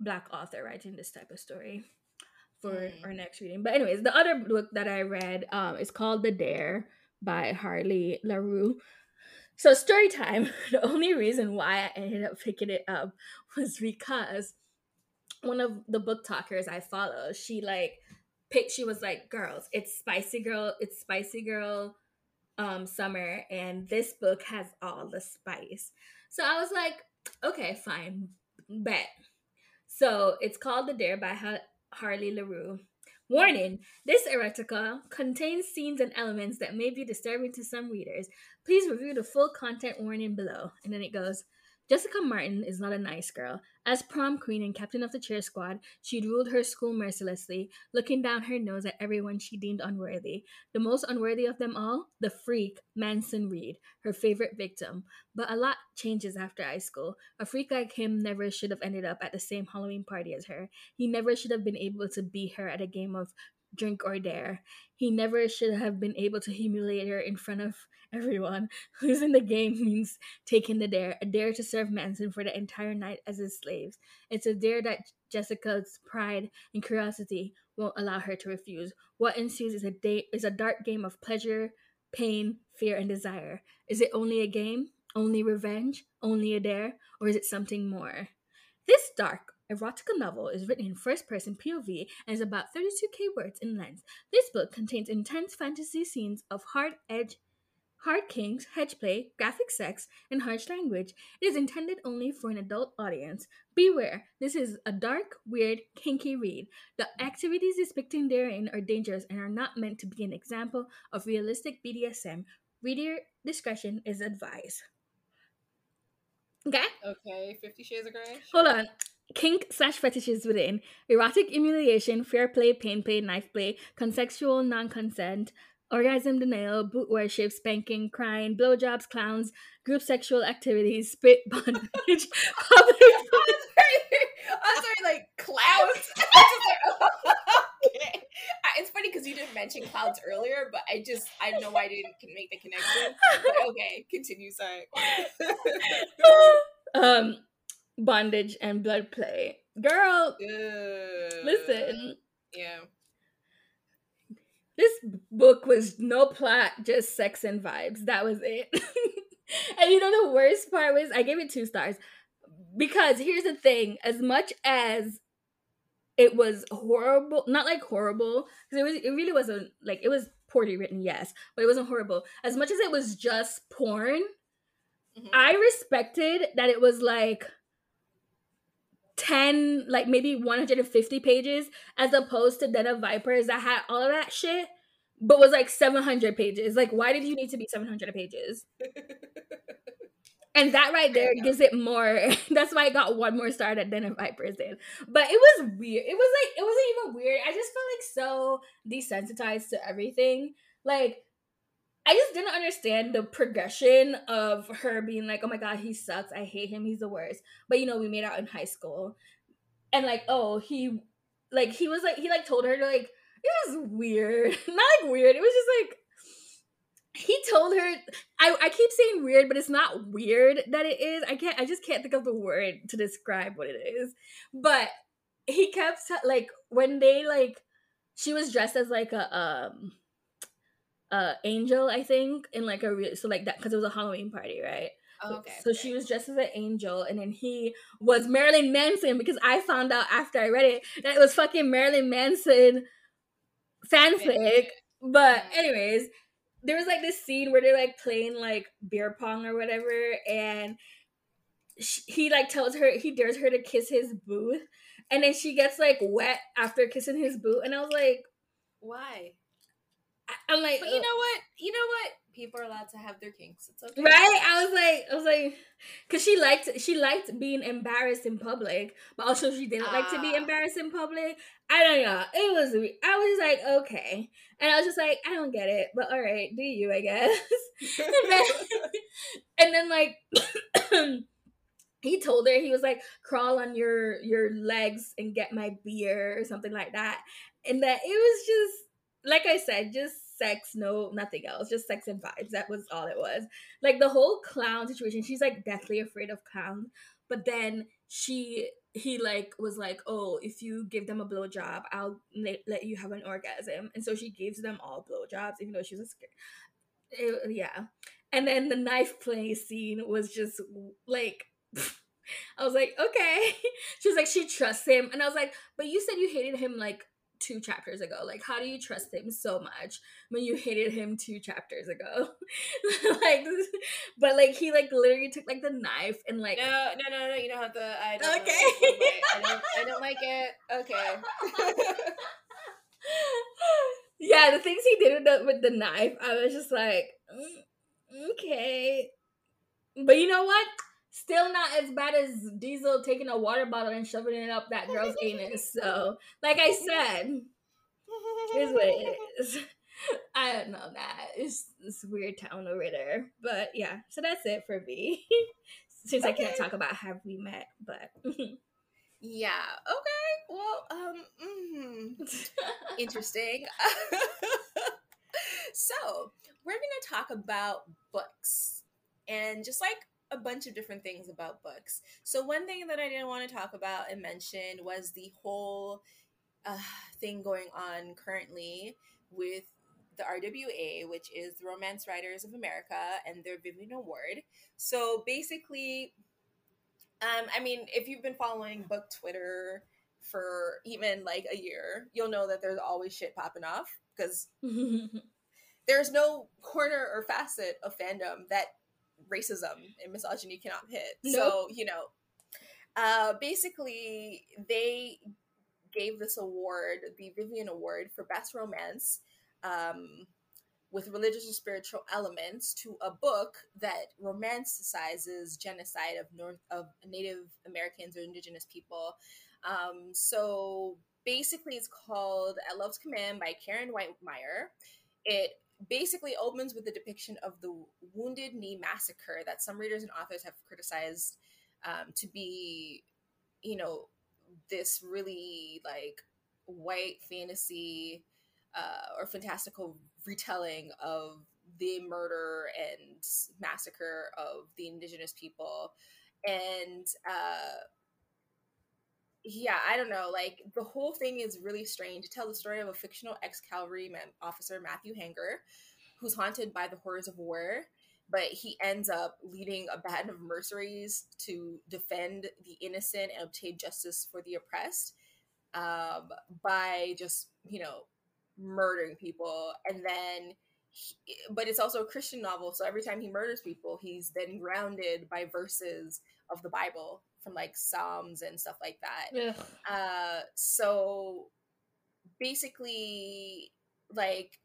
black author writing this type of story for mm. our next reading. But anyways, the other book that I read um, is called The Dare by Harley Laroux. So story time. [laughs] The only reason why I ended up picking it up was because one of the book talkers I follow, she like picked. She was like, "Girls, it's spicy girl. It's spicy girl." Um, summer and this book has all the spice. So I was like, okay, fine, bet. So it's called The Dare by ha- Harley Laroux. Warning this erotica contains scenes and elements that may be disturbing to some readers. Please review the full content warning below. And then it goes Jessica Martin is not a nice girl. As prom queen and captain of the cheer squad, she ruled her school mercilessly, looking down her nose at everyone she deemed unworthy. The most unworthy of them all, the freak, Manson Reed, her favorite victim. But a lot changes after high school. A freak like him never should have ended up at the same Halloween party as her. He never should have been able to beat her at a game of drink, or dare. He never should have been able to humiliate her in front of everyone. [laughs] Losing the game means taking the dare, a dare to serve Manson for the entire night as his slaves. It's a dare that Jessica's pride and curiosity won't allow her to refuse. What ensues is a day is a dark game of pleasure, pain, fear, and desire. Is it only a game? Only revenge? Only a dare? Or is it something more? This dark, erotica novel is written in first person POV and is about 32k words in length. This book contains intense fantasy scenes of hard edge hard kinks, hedge play, graphic sex, and harsh language. It is intended only for an adult audience. Beware, this is a dark, weird, kinky read. The activities depicted therein are dangerous and are not meant to be an example of realistic BDSM. Reader discretion is advised. Okay? Okay, Fifty Shades of Grey. Hold on. Kink slash fetishes within erotic humiliation, fair play, pain play, knife play, consensual non consent, orgasm denial, boot worship, spanking, crying, blowjobs, clowns, group sexual activities, spit [laughs] bondage, public. [laughs] I'm sorry, like clowns. [laughs] [laughs] It's funny because you didn't mention clowns earlier, but I just I don't know why I didn't make the connection. [laughs] But okay, continue. Sorry. [laughs] um, bondage and blood play, girl. Listen. Yeah. This book was no plot, just sex and vibes. That was it. and you know the worst part was I gave it two stars because here's the thing: as much as it was horrible, not like horrible, because it was it really wasn't like it was poorly written, yes, but it wasn't horrible. As much as it was just porn, mm-hmm. I respected that it was like 10 like maybe 150 pages as opposed to Den of Vipers that had all of that shit but was like 700 pages like why did you need to be 700 pages [laughs] and that right there gives it more [laughs] that's why i got one more star Den of Vipers did but it was weird it was like it wasn't even weird i just felt like so desensitized to everything like I just didn't understand the progression of her being like, oh my god, he sucks. I hate him. He's the worst. But you know, we made out in high school. And like, oh, he like he was like he like told her to like it was weird. [laughs] Not like weird. It was just like he told her I, I keep saying weird, but it's not weird that it is. I can't I just can't think of the word to describe what it is. But he kept like when they like she was dressed as like a um uh angel i think in like a real so like that because it was a halloween party right? Oh, okay so she was dressed as an angel and then he was marilyn manson because i found out after i read it that it was fucking marilyn manson fanfic. but anyways there was like this scene where they're like playing like beer pong or whatever and she, he like tells her he dares her to kiss his booth and then she gets like wet after kissing his boot and i was like why I'm like, but you know what? You know what? People are allowed to have their kinks. It's okay. Right? I was like, I was like, because she liked she liked being embarrassed in public, but also she didn't uh, like to be ah. embarrassed in public. I don't know. It was. I was like, okay, and I was just like, I don't get it, but all right, do you? I guess. [laughs] and, then, [laughs] and then like. [clears throat] he told her he was like crawl on your your legs and get my beer or something like that and that it was just like I said, just sex, no nothing else, just sex and vibes. That was all it was. Like the whole clown situation, she's like deathly afraid of clowns. But then she he like was like, oh, if you give them a blowjob, I'll let you have an orgasm. And so she gives them all blowjobs, even though she was scared. It, yeah. And then the knife play scene was just like [laughs] I was like, okay. [laughs] She was like, she trusts him. And I was like, but you said you hated him like two chapters ago. Like, how do you trust him so much when you hated him two chapters ago? [laughs] like, but like he like literally took like the knife and like no, no, no, no. You don't have to. I don't okay. I don't. I don't like it. Okay. [laughs] yeah, the things he did with the with the knife, I was just like, mm, okay. But you know what? Still not as bad as Diesel taking a water bottle and shoving it up that girl's [laughs] anus. So, like I said, is what it is. [laughs] I don't know that. It's this weird town over there. But yeah, so that's it for me. [laughs] Since okay. I can't talk about how we met, but yeah, okay. well, um, mm, interesting. so, we're going to talk about books and just like a bunch of different things about books. So, one thing that I didn't want to talk about and mention was the whole uh, thing going on currently with the RWA, which is the Romance Writers of America, and their Vivian Award. So, basically, um, I mean, if you've been following book Twitter for even like a year, you'll know that there's always shit popping off because [laughs] there's no corner or facet of fandom that racism and misogyny cannot hit. Nope. So, you know, uh, basically, they gave this award, the Vivian Award for Best Romance, um, with religious and spiritual elements to a book that romanticizes genocide of North of Native Americans or Indigenous people. Um, so basically, it's called "At Love's Command" by Karen Witemeyer. It basically opens with the depiction of the Wounded Knee Massacre that some readers and authors have criticized um, to be, you know, this really like white fantasy uh, or fantastical retelling of the murder and massacre of the indigenous people. And uh yeah i don't know like the whole thing is really strange. To tell the story of a fictional ex-cavalry officer matthew hanger who's haunted by the horrors of war but he ends up leading a band of mercenaries to defend the innocent and obtain justice for the oppressed um, by just you know murdering people. And then he, but it's also a christian novel so every time he murders people he's then grounded by verses of the bible from like psalms and stuff like that uh so basically like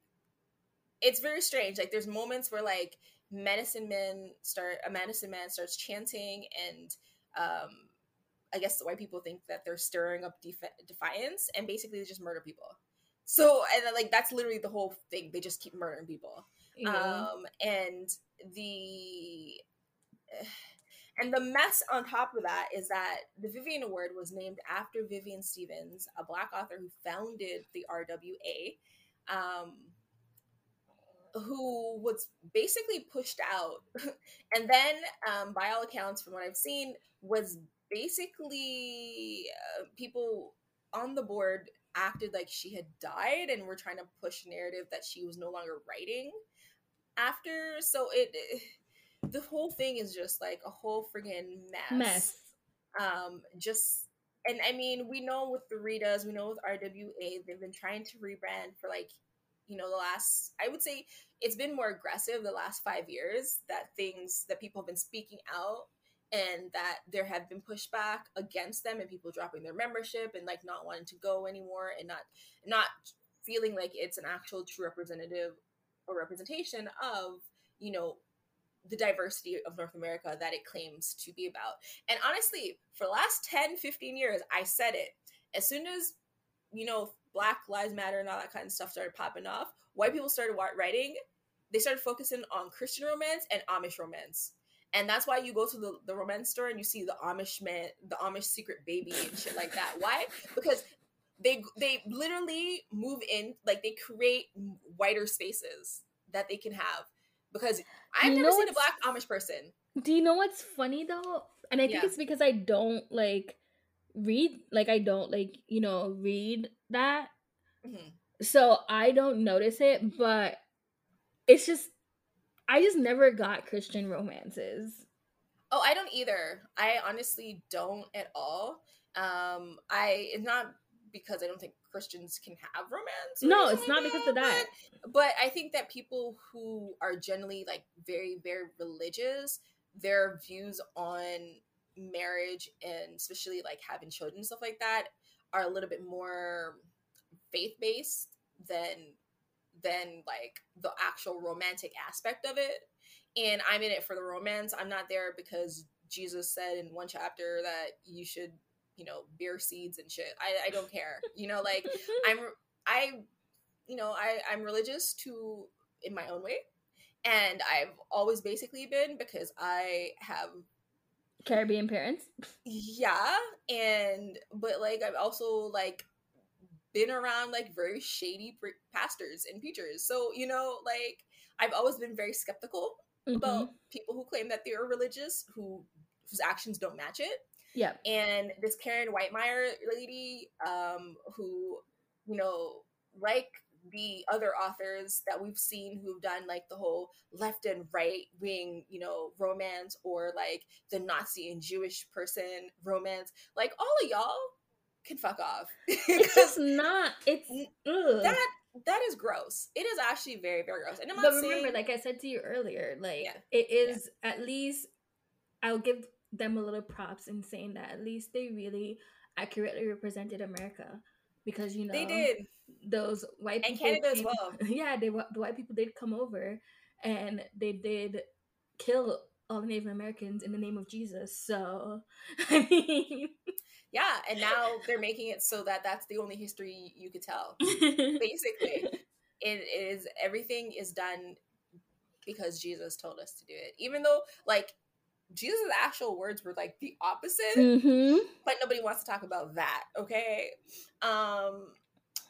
it's very strange like there's moments where like medicine men start a medicine man starts chanting and um i guess white people think that they're stirring up defi- defiance and basically they just murder people so and like that's literally the whole thing. They just keep murdering people. Yeah. Um and the and the mess on top of that is that the Vivian Award was named after Vivian Stephens, a black author who founded the RWA, um, who was basically pushed out. [laughs] and then, um, by all accounts, from what I've seen, was basically uh, people on the board acted like she had died and were trying to push narrative that she was no longer writing after. So it, it the whole thing is just like a whole friggin' mess. Mess. Um, just and I mean, we know with the Ritas, we know with RWA, they've been trying to rebrand for like, you know, the last I would say it's been more aggressive the last five years that things that people have been speaking out and that there have been pushback against them and people dropping their membership and like not wanting to go anymore and not not feeling like it's an actual true representative or representation of you know the diversity of North America that it claims to be about. And honestly, for the last 10, 15 years, I said it. As soon as, you know, Black Lives Matter and all that kind of stuff started popping off, white people started writing, they started focusing on Christian romance and Amish romance and that's why you go to the, the romance store and you see the Amish man, the Amish secret baby and shit like that. Why? Because they they literally move in like they create wider spaces that they can have. Because I've you never seen a black Amish person. Do you know what's funny though? And I think yeah. it's because I don't like read like I don't like, you know, read that. Mm-hmm. So I don't notice it, but it's just I just never got Christian romances. Oh, I don't either. I honestly don't at all. Um, I it's not because I don't think Christians can have romance. No, it's not because of that. But, but I think that people who are generally like very, very religious, their views on marriage and especially like having children and stuff like that are a little bit more faith based than than like the actual romantic aspect of it. And I'm in it for the romance. I'm not there because Jesus said in one chapter that you should, you know, beer seeds and shit. I, I don't care. [laughs] You know, like I'm I you know, I, I'm religious to in my own way. And I've always basically been because I have Caribbean parents. Yeah, and but like I've also like been around like very shady pastors and preachers. So, you know, like I've always been very skeptical mm-hmm. about people who claim that they are religious who whose actions don't match it. Yeah. And this Karen Witemeyer lady, um, who, you know, like the other authors that we've seen who've done like the whole left and right wing, you know, romance or like the Nazi and Jewish person romance, like all of y'all can fuck off. [laughs] it's just not. It's ugh. that that is gross. It is actually very very gross. And I'm but remember, saying, like I said to you earlier, like yeah. it is yeah. at least I'll give them a little props in saying that at least they really accurately represented America because you know they did those white and Canada came, as well. [laughs] Yeah, they the white people did come over and they did kill all the Native Americans in the name of Jesus. So [laughs] I mean, yeah, and now they're making it so that that's the only history you could tell. [laughs] Basically, it is everything is done because Jesus told us to do it. Even though, like, Jesus' actual words were like the opposite, mm-hmm. but nobody wants to talk about that. Okay, um,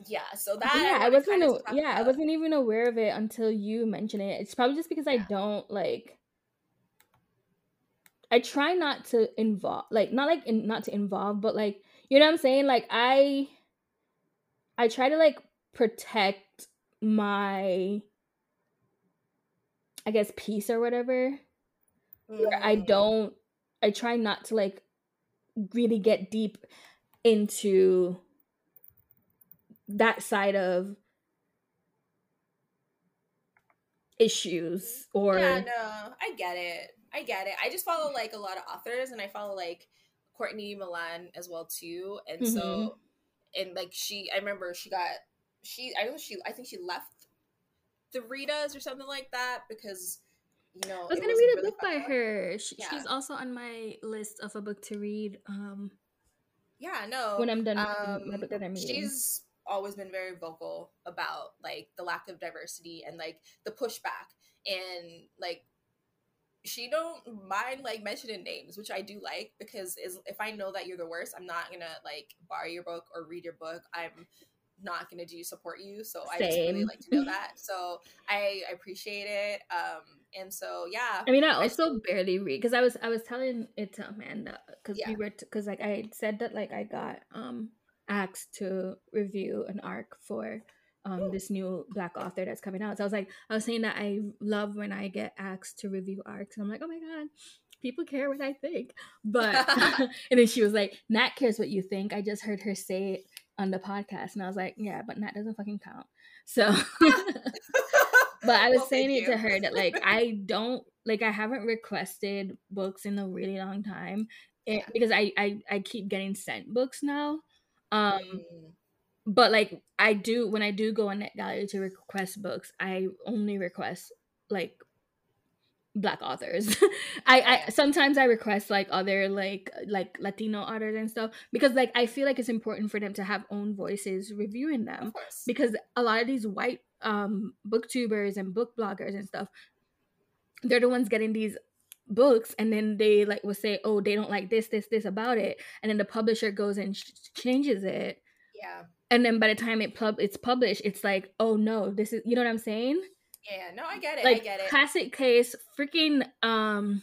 yeah. So that yeah, I wasn't. A, yeah, about. I wasn't even aware of it until you mentioned it. It's probably just because yeah. I don't like I try not to involve like not like in, not to involve, but like you know what I'm saying? Like I I try to like protect my I guess peace or whatever. Where I mm. don't I try not to like really get deep into that side of issues or yeah no i get it I get it. I just follow like a lot of authors and I follow like Courtney Milan as well too. And mm-hmm. so and like she I remember she got she I don't know she I think she left the Ritas or something like that because you know I was gonna read a really book by her. She, yeah. She's also on my list of a book to read. Um Yeah, no. When I'm done um, my book that I'm reading. She's always been very vocal about like the lack of diversity and like the pushback and like she don't mind like mentioning names, which I do like because is if I know that you're the worst, I'm not gonna like borrow your book or read your book. I'm not gonna do support you. So Same. I just really like to know that. So I, I appreciate it. Um and so yeah. I mean, I also I barely read because I was I was telling it to Amanda because yeah. we were because t- like I said that like I got um asked to review an arc for um, this new black author that's coming out. So I was like, I was saying that I love when I get asked to review arcs. And I'm like, oh my God, people care what I think. But, [laughs] [laughs] and then she was like, Nat cares what you think. I just heard her say it on the podcast. And I was like, yeah, but Nat doesn't fucking count. So, [laughs] but I was well, saying it you. to her that like, I don't, like, I haven't requested books in a really long time it, eh, yeah. because I, I, I keep getting sent books now. Um, mm but like I do when I do go on NetGalley to request books, I only request like black authors. [laughs] I, I sometimes I request like other like like Latino authors and stuff because like I feel like it's important for them to have own voices reviewing them because a lot of these white um booktubers and book bloggers and stuff they're the ones getting these books and then they like will say oh they don't like this this this about it and then the publisher goes and sh- changes it. Yeah. And then by the time it pub it's published it's like oh no this is you know what i'm saying? Yeah no i get it like i get it. classic case freaking um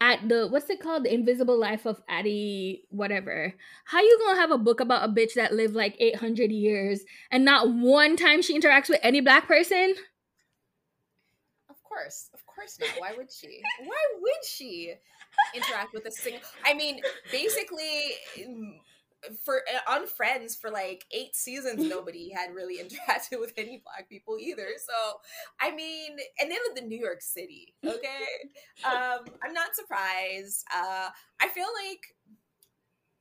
at the what's it called? The invisible life of addie whatever. How you gonna have a book about a bitch that lived like 800 years and not one time she interacts with any black person? Of course. Of course not. Why would she? Why would she interact with a single i mean basically for uh, on Friends for like eight seasons, [laughs] nobody had really interacted [laughs] with any black people either. So, I mean, and they lived in New York City. Okay, um, I'm not surprised. Uh, I feel like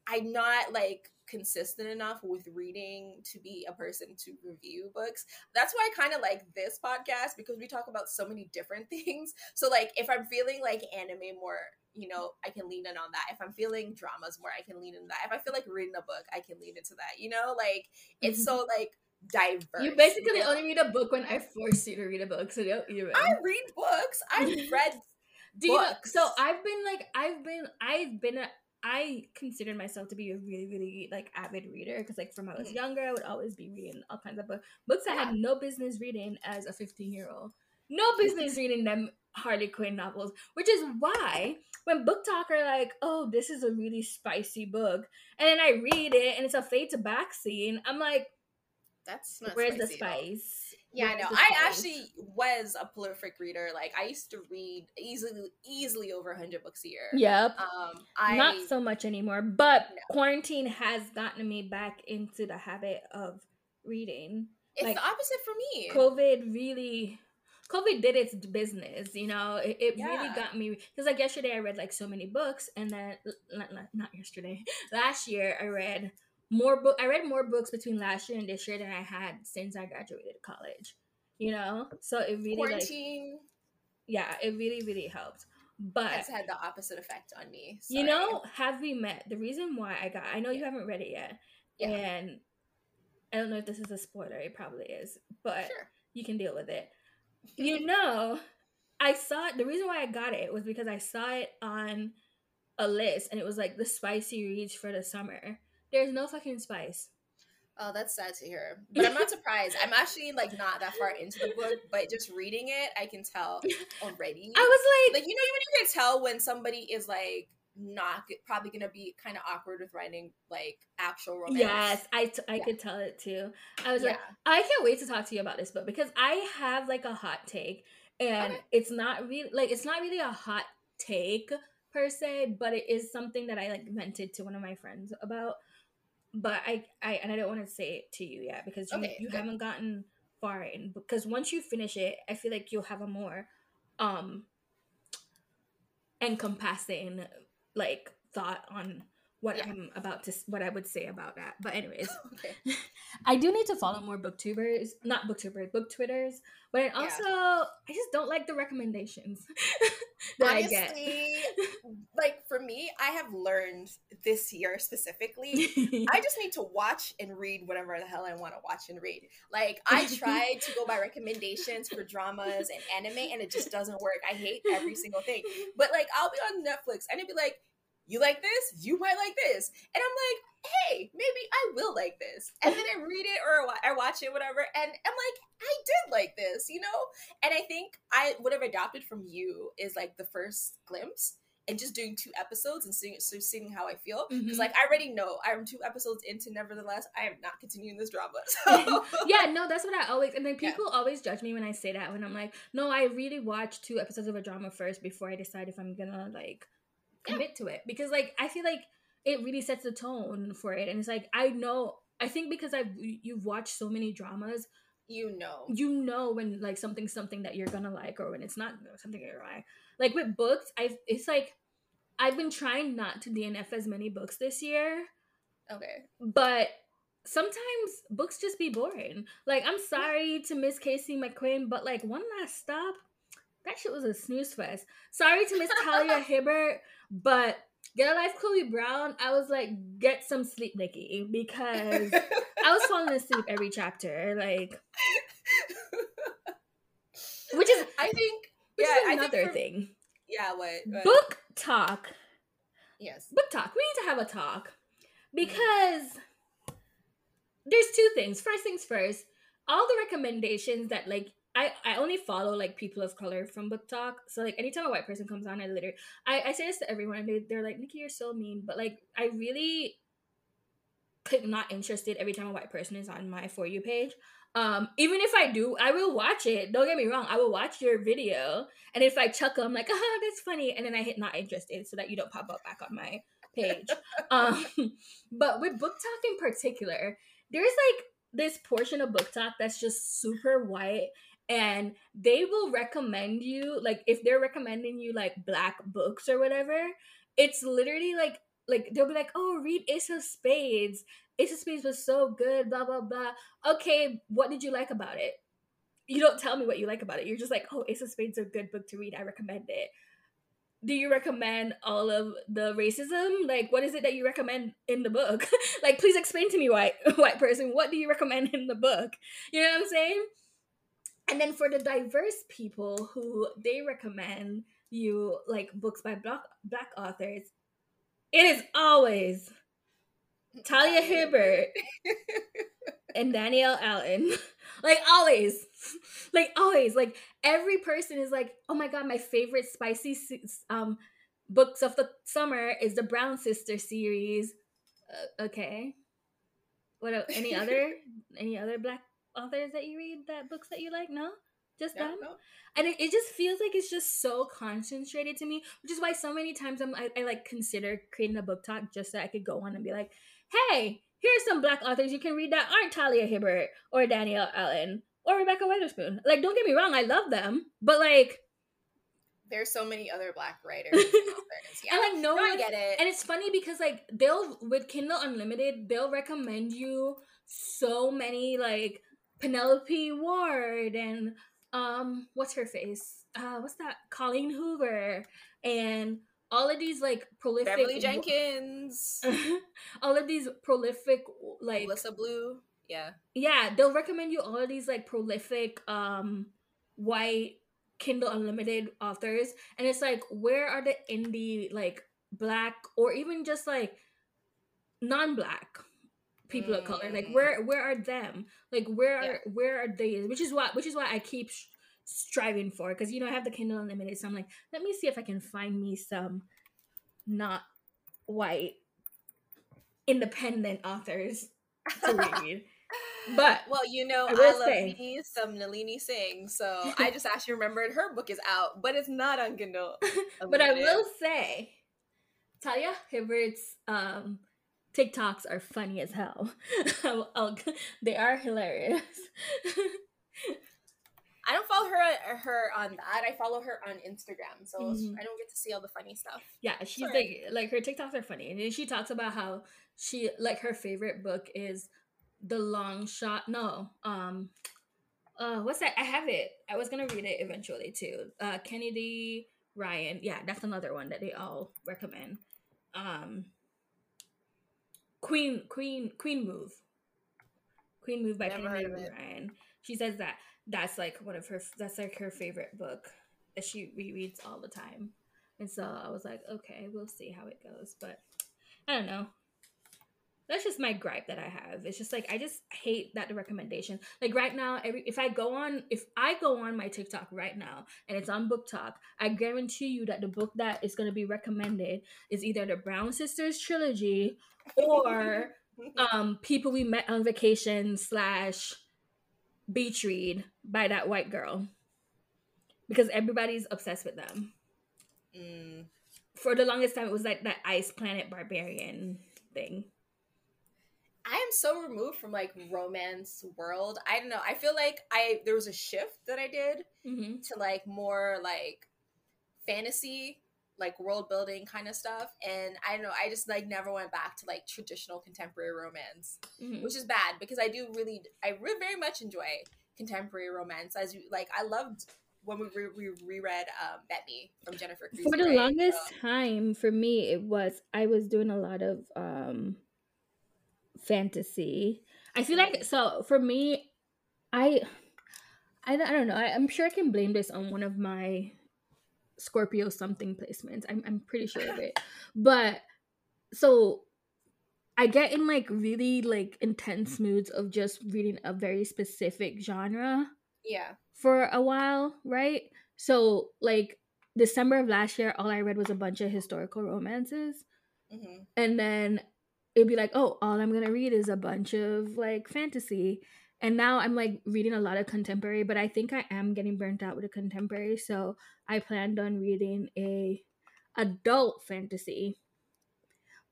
I'm not like consistent enough with reading to be a person to review books. That's why I kind of like this podcast because we talk about so many different [laughs] things. So like if I'm feeling like anime more you know, I can lean in on that. If I'm feeling dramas more, I can lean in that. If I feel like reading a book, I can lean into that. You know, like it's so [laughs] like diverse. You basically you know? only read a book when I force you to read a book. So don't you? I read books. I've [laughs] read Do you know? So I've been like, I've been, I've been, a, I considered myself to be a really, really like avid reader because like from when I was mm-hmm. younger, I would always be reading all kinds of books, books I had no business reading as a 15 year old. No business [laughs] reading them Harley Quinn novels, which is why when BookTok are like, "Oh, this is a really spicy book," and then I read it and it's a fade to back scene, I'm like, "That's not where's the spice?" Yeah, I know. I actually was a prolific reader. Like I used to read easily, easily over hundred books a year. Yep. Um, I not so much anymore, but no. quarantine has gotten me back into the habit of reading. It's like, the opposite for me. COVID really COVID did its business, you know. It, it yeah. really got me because like yesterday I read like so many books, and then not, not yesterday, [laughs] last year I read more book. I read more books between last year and this year than I had since I graduated college. You know, so it really Quarantine. like yeah, it really really helped. But it's had the opposite effect on me. Sorry. You know, have we met? The reason why I got I know you haven't read it yet, yeah. and I don't know if this is a spoiler. It probably is, but sure. you can deal with it [laughs] you know, I saw it. The reason why I got it was because I saw it on a list and it was like the spicy reads for the summer. There's no fucking spice. Oh, that's sad to hear. But I'm not surprised. I'm actually like not that far into the book, but just reading it, I can tell [laughs] already. I was like, like you know, when you can tell when somebody is like not probably gonna be kind of awkward with writing like actual romance. Yes, I, t- I yeah. could tell it too. I was yeah. like, I can't wait to talk to you about this book because I have like a hot take, and okay. it's not really like it's not really a hot take per se, but it is something that I like vented to one of my friends about. But I, I and I don't want to say it to you yet because you, okay, you haven't gotten far in. Because once you finish it, I feel like you'll have a more um encompassing like thought on what yeah. I'm about to what I would say about that. But anyways, [laughs] okay. [laughs] I do need to follow more booktubers, not booktubers, book twitters. But also, yeah. I just don't like the recommendations [laughs] that Honestly, I get. like for me, I have learned this year specifically. I just need to watch and read whatever the hell I want to watch and read. Like I tried to go by recommendations for dramas and anime, and it just doesn't work. I hate every single thing. But like, I'll be on Netflix and it'd be like you like this? You might like this. And I'm like, hey, maybe I will like this. And then I [laughs] read it or I watch it, whatever, and I'm like, I did like this, you know? And I think I would have adopted from you is like the first glimpse and just doing two episodes and seeing so seeing how I feel because mm-hmm. like I already know I'm two episodes into nevertheless I am not continuing this drama [laughs] so. [laughs] yeah no that's what I always and then people yeah. always judge me when I say that when I'm like no I really watch two episodes of a drama first before I decide if I'm gonna like commit yeah. to it because like I feel like it really sets the tone for it and it's like I know I think because I've you've watched so many dramas you know. you know when like something's something that you're gonna like or when it's not something that you're like. Like with books I've it's like I've been trying not to DNF as many books this year. Okay. But sometimes books just be boring. Like I'm sorry to Miss Casey McQueen but like one last stop that shit was a snooze fest. Sorry to Miss Talia [laughs] Hibbert, but Get a Life Chloe Brown, I was like, get some sleep, Nikki, because I was falling asleep every chapter. Like, which is, I think, which yeah, is another for, thing. Yeah, what, what? Book talk. Yes. BookTok. We need to have a talk because mm. there's two things. First things first, all the recommendations that like I, I only follow like people of color from BookTok. So like anytime a white person comes on, I literally I, I say this to everyone. and They they're like, Nikki, you're so mean. But like I really click not interested every time a white person is on my for you page. Um, even if I do, I will watch it. Don't get me wrong, I will watch your video. And if I chuckle, I'm like, [laughs] ah, that's funny. And then I hit not interested so that you don't pop up back on my page. [laughs] um, but with BookTok in particular, there's like this portion of BookTok that's just super white and they will recommend you like if they're recommending you like black books or whatever it's literally like like they'll be like oh read ace of spades. Ace of spades was so good blah blah blah. Okay what did you like about it? You don't tell me what you like about it. You're just like oh ace of spades is a good book to read. I recommend it. Do you recommend all of the racism? Like what is it that you recommend in the book? [laughs] Like please explain to me white [laughs] white person what do you recommend in the book? You know what i'm saying and then for the diverse people who they recommend you like books by black black authors, it is always Talia Hibbert and Danielle Allen. [laughs] like always. Like always. Like every person is like, "Oh my god, my favorite spicy um books of the summer is the Brown Sister series." Uh, okay. What any other [laughs] any other black authors that you read that books that you like? No? Just no, them? No. And it, it just feels like it's just so concentrated to me, which is why so many times I'm I, I like consider creating a BookTok just so I could go on and be like, hey, here's some black authors you can read that aren't Talia Hibbert or Danielle Allen or Rebekah Weatherspoon. Like, don't get me wrong, I love them, but like, there's so many other black writers [laughs] and. Yeah, and like no, no one get it. And it's funny because like they'll with Kindle Unlimited, they'll recommend you so many like Penelope Ward and um what's her face? Uh what's that? Colleen Hoover and all of these like prolific Beverly Jenkins, [laughs] all of these prolific like Melissa Blue, yeah, yeah, they'll recommend you all of these like prolific um white Kindle Unlimited authors, and it's like where are the indie like black or even just like non-black people mm. of color like where where are them like where yeah. are where are they which is why which is why i keep striving for because you know I have the Kindle Unlimited, so I'm like, let me see if I can find me some not white independent authors to read. [laughs] But well, you know, I, I love say, me some Nalini Singh, so I [laughs] just actually remembered her book is out, but it's not on Kindle. [laughs] but I will say, Talia Hibbert's um, TikToks are funny as hell. I'll, [laughs] I'll, they are hilarious. I don't follow her her on that. I follow her on Instagram, so mm-hmm. I don't get to see all the funny stuff. Yeah, she's Sorry. like like her TikToks are funny, and then she talks about how she like her favorite book is The Long Shot. No, um, uh, what's that? I have it. I was gonna read it eventually too. Uh, Kennedy Ryan. Yeah, that's another one that they all recommend. Um, Queen Queen Queen Move. Queen Move by Never Ryan. She says that that's like one of her that's like her favorite book that she rereads all the time and so i was like okay we'll see how it goes but i don't know that's just my gripe that i have it's just like i just hate that the recommendation like right now every if i go on if i go on my tiktok right now and it's on BookTok i guarantee you that the book that is going to be recommended is either the brown sisters trilogy or [laughs] um people we met on vacation slash beach read by that white girl because everybody's obsessed with them. Mm. For the longest time, it was like that Ice Planet Barbarian thing. I am so removed from like romance world. I don't know. I feel like I there was a shift that I did mm-hmm. to like more like fantasy, like world building kind of stuff. And I don't know. I just like never went back to like traditional contemporary romance, mm-hmm. which is bad because I do really, I really very much enjoy contemporary romance. As you like, I loved when we re- we reread um, Bet Me from Jennifer. For the longest so. time, for me, it was I was doing a lot of um fantasy. I feel like so for me, I. I, I don't know. I, I'm sure I can blame this on one of my Scorpio something placements. I'm I'm pretty sure of it. [laughs] But so I get in like really like intense moods of just reading a very specific genre. Yeah. For a while, right? So like December of last year, all I read was a bunch of historical romances. Mm-hmm. And then it'd be like, oh, all I'm gonna read is a bunch of like fantasy. And now I'm like reading a lot of contemporary, but I think I am getting burnt out with the contemporary. So I planned on reading a adult fantasy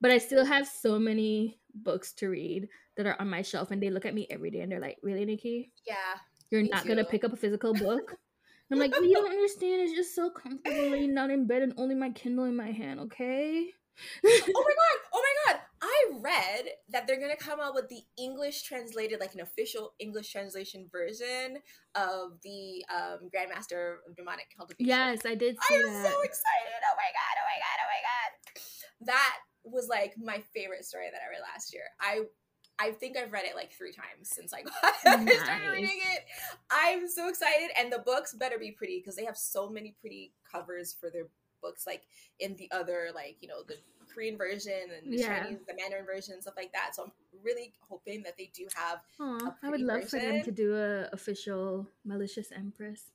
but I still have so many books to read that are on my shelf, and they look at me every day and they're like, "Really, Nikki? Yeah, you're not too. gonna pick up a physical book." [laughs] I'm like, you don't understand. It's just so comfortable laying down in bed and only my Kindle in my hand, okay? oh my god! Oh my god! I read that they're gonna come out with the English translated, like an official English translation version of the um, Grandmaster of Demonic Cultivation. Yes, I did. I'm that. so excited! Oh my god! Oh my god! Oh my god! That was like my favorite story that I read last year. I I think I've read it like three times since I, [laughs] got, nice. started reading it. I'm so excited, and the books better be pretty because they have so many pretty covers for their books, like in the other, like you know, the Korean version and the yeah. Chinese, the Mandarin version, and stuff like that. So I'm really hoping that they do have. Aww, I would love version. for them to do a official malicious empress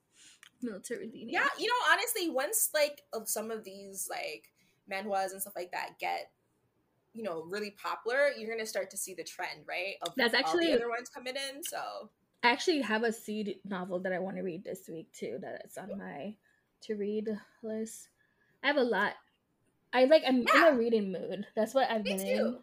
military leaning. Yeah, you know, honestly, once like some of these like manhwas and stuff like that get you know really popular you're gonna start to see the trend right of that's actually the other ones coming in so i actually have a seed novel that i want to read this week too that's on my to read list i have a lot i like i'm yeah. in a reading mood that's what i've Me been too. in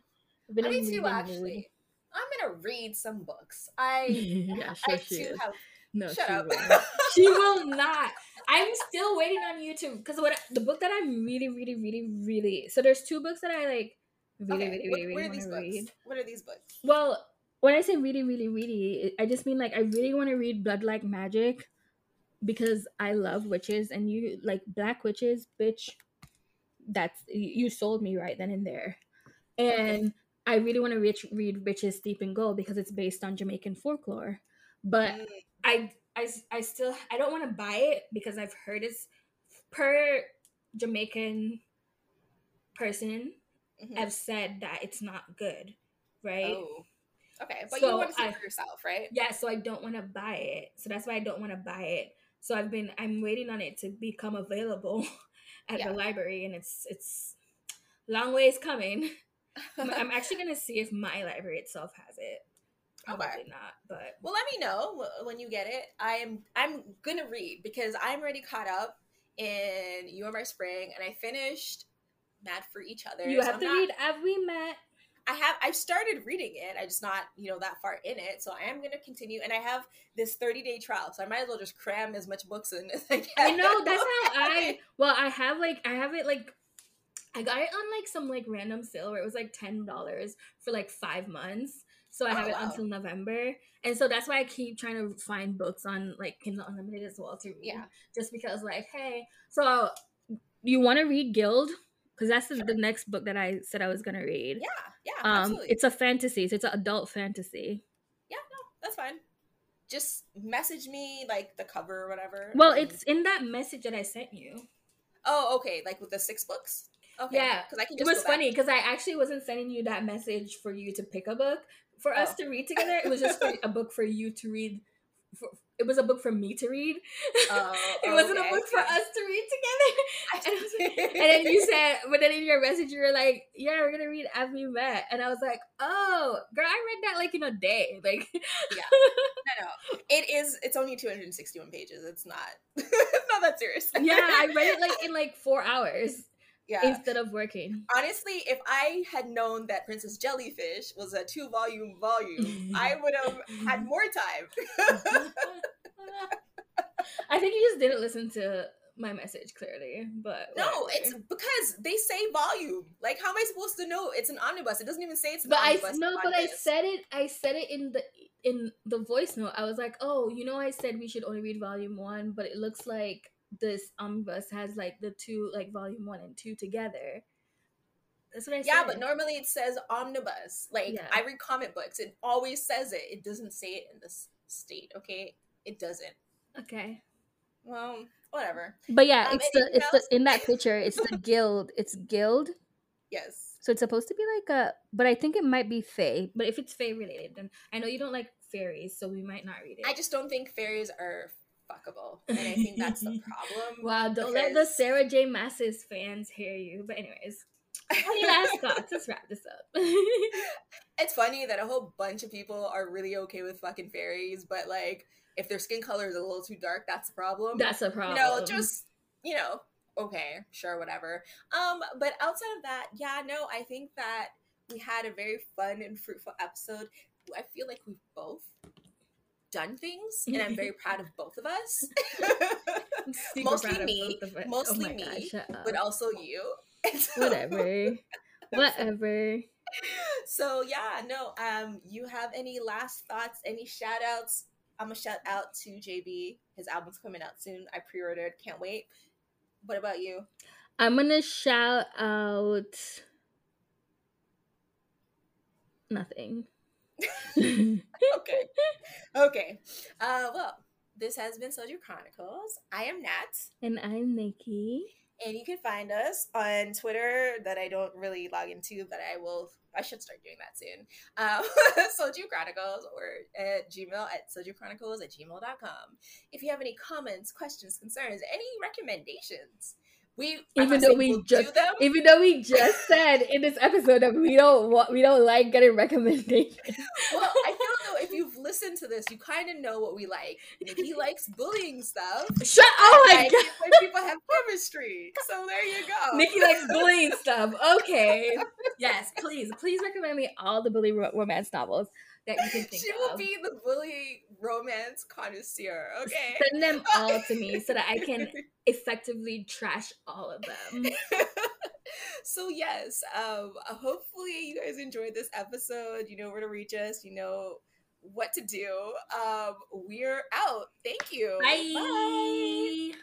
I've been Me in too actually mood. i'm gonna read some books i [laughs] yeah, sure I too have no, Shut she up. Will. [laughs] she will not. I'm still waiting on you to because what the book that I'm really, really, really, really. So there's two books that I like really, okay. really, really, what, really want to read. What are these books? Well, when I say really, really, really, I just mean like I really want to read Blood Like Magic because I love witches and you like black witches, bitch. That's you sold me right then and there, and. I really want to read, read Witches Steep in Gold because it's based on Jamaican folklore. But. I, I, I still I don't want to buy it because I've heard it's per Jamaican person mm-hmm. have said that it's not good, right? Oh. Okay, but so you want to see I, for yourself, right? Yeah, so I don't want to buy it. So that's why I don't want to buy it. So I've been I'm waiting on it to become available [laughs] at yeah. the library, and it's it's long ways coming. [laughs] I'm actually gonna see if my library itself has it. Probably okay. not, but well, let me know when you get it. I am I'm gonna read because I'm already caught up in You Are My Spring, and I finished Mad for Each Other. You so have I'm to not, read Have We Met? I have I've started reading it. I just not, you know, that far in it. So I am gonna continue and I have this 30 day trial. So I might as well just cram as much books in as I can. I know, that's how [laughs] I well, I have like I have it like I got it on like some like random sale where it was like ten dollars for like five months. So I oh, have it wow. until November. And so that's why I keep trying to find books on like Kindle Unlimited as well to read. Yeah. Just because like, hey, so you want to read Gild? Because that's the, the, next book that I said I was gonna read. Yeah, yeah. Um, absolutely. it's a fantasy, so it's an adult fantasy. Yeah, no, that's fine. Just message me like the cover or whatever. Well, it's in that message that I sent you. Oh, okay. Like with the six books. Okay. Yeah, because I can. it was funny because I actually wasn't sending you that message for you to pick a book for oh. us to read together. It was just [laughs] a book for you to read. For, it was a book for me to read. Uh, [laughs] it wasn't okay. a book for us to read together. [laughs] and, and, then you said, [laughs] but then in your message you were like, "Yeah, we're gonna read As We Met," and I was like, "Oh, girl, I read that like in a day." Like, yeah, no, no, it is. It's only two hundred and sixty-one pages. It's not, it's not that serious. yeah, I read it like in like four hours yeah. instead of working. Honestly, if I had known that Princess Jellyfish was a two volume volume, [laughs] I would have had more time. [laughs] [laughs] I think you just didn't listen to my message clearly, but no, whatever. it's because they say volume. Like, how am I supposed to know it's an omnibus? It doesn't even say it's. An but omnibus I no, but I said it. I said it in the in the voice note. I was like, oh, you know, I said we should only read volume one, but it looks like this omnibus has like the two like volume one and two together. That's what I said. Yeah, but normally it says omnibus. Like yeah. I read comic books, it always says it. It doesn't say it in this state. Okay, it doesn't. Okay. Well, whatever. But yeah, um, it's the it's else? the in that picture. It's the [laughs] Gild It's Gild Yes. So it's supposed to be like a, but I think it might be Fae. But if it's Fae related, then I know you don't like fairies, so we might not read it. I just don't think fairies are fuckable. And I think that's the [laughs] problem. wow, don't let the Sarah J. Maas's fans hear you. But anyways, any last [laughs] thoughts? Let's wrap this up. [laughs] it's funny that a whole bunch of people are really okay with fucking fairies, but like if their skin color is a little too dark, that's a problem. That's a problem. You know, just you know, okay, sure, whatever. Um, but outside of that, yeah, no, I think that we had a very fun and fruitful episode. I feel like we've both done things and i'm very proud of [laughs] both of us. Mostly me. mostly oh me God, but also you. So, [laughs] whatever. Whatever. So yeah no um you have any last thoughts any shout outs i'm gonna shout out to jb his album's coming out soon. I pre-ordered. Can't wait. What about you? I'm gonna shout out nothing [laughs] okay. [laughs] Okay. Uh, well, this has been Soju Chronicles. I am Nat. And I'm Nikki. And you can find us on Twitter that I don't really log into, but I will. I should start doing that soon. [laughs] Um, Soju Chronicles or at Gmail at sojuchronicles at gmail.com. If you have any comments, questions, concerns, any recommendations, we even though we just even though we just said in this episode that we don't want we don't like getting recommendations. [laughs] well, I feel though if you've listened to this, you kind of know what we like. Nikki likes bullying stuff. Shut up! Oh my god! When people have chemistry, so there you go. Nikki likes bullying stuff. Okay. yes, please, please recommend me all the bully romance novels that you can [laughs] think she will be the bully romance connoisseur. Okay, [laughs] send them all to me so that I [laughs] can effectively trash all of them. so yes, um, hopefully you guys enjoyed this episode. You know where to reach us. You know what to do. Um, we're out. Thank you. Bye. Bye.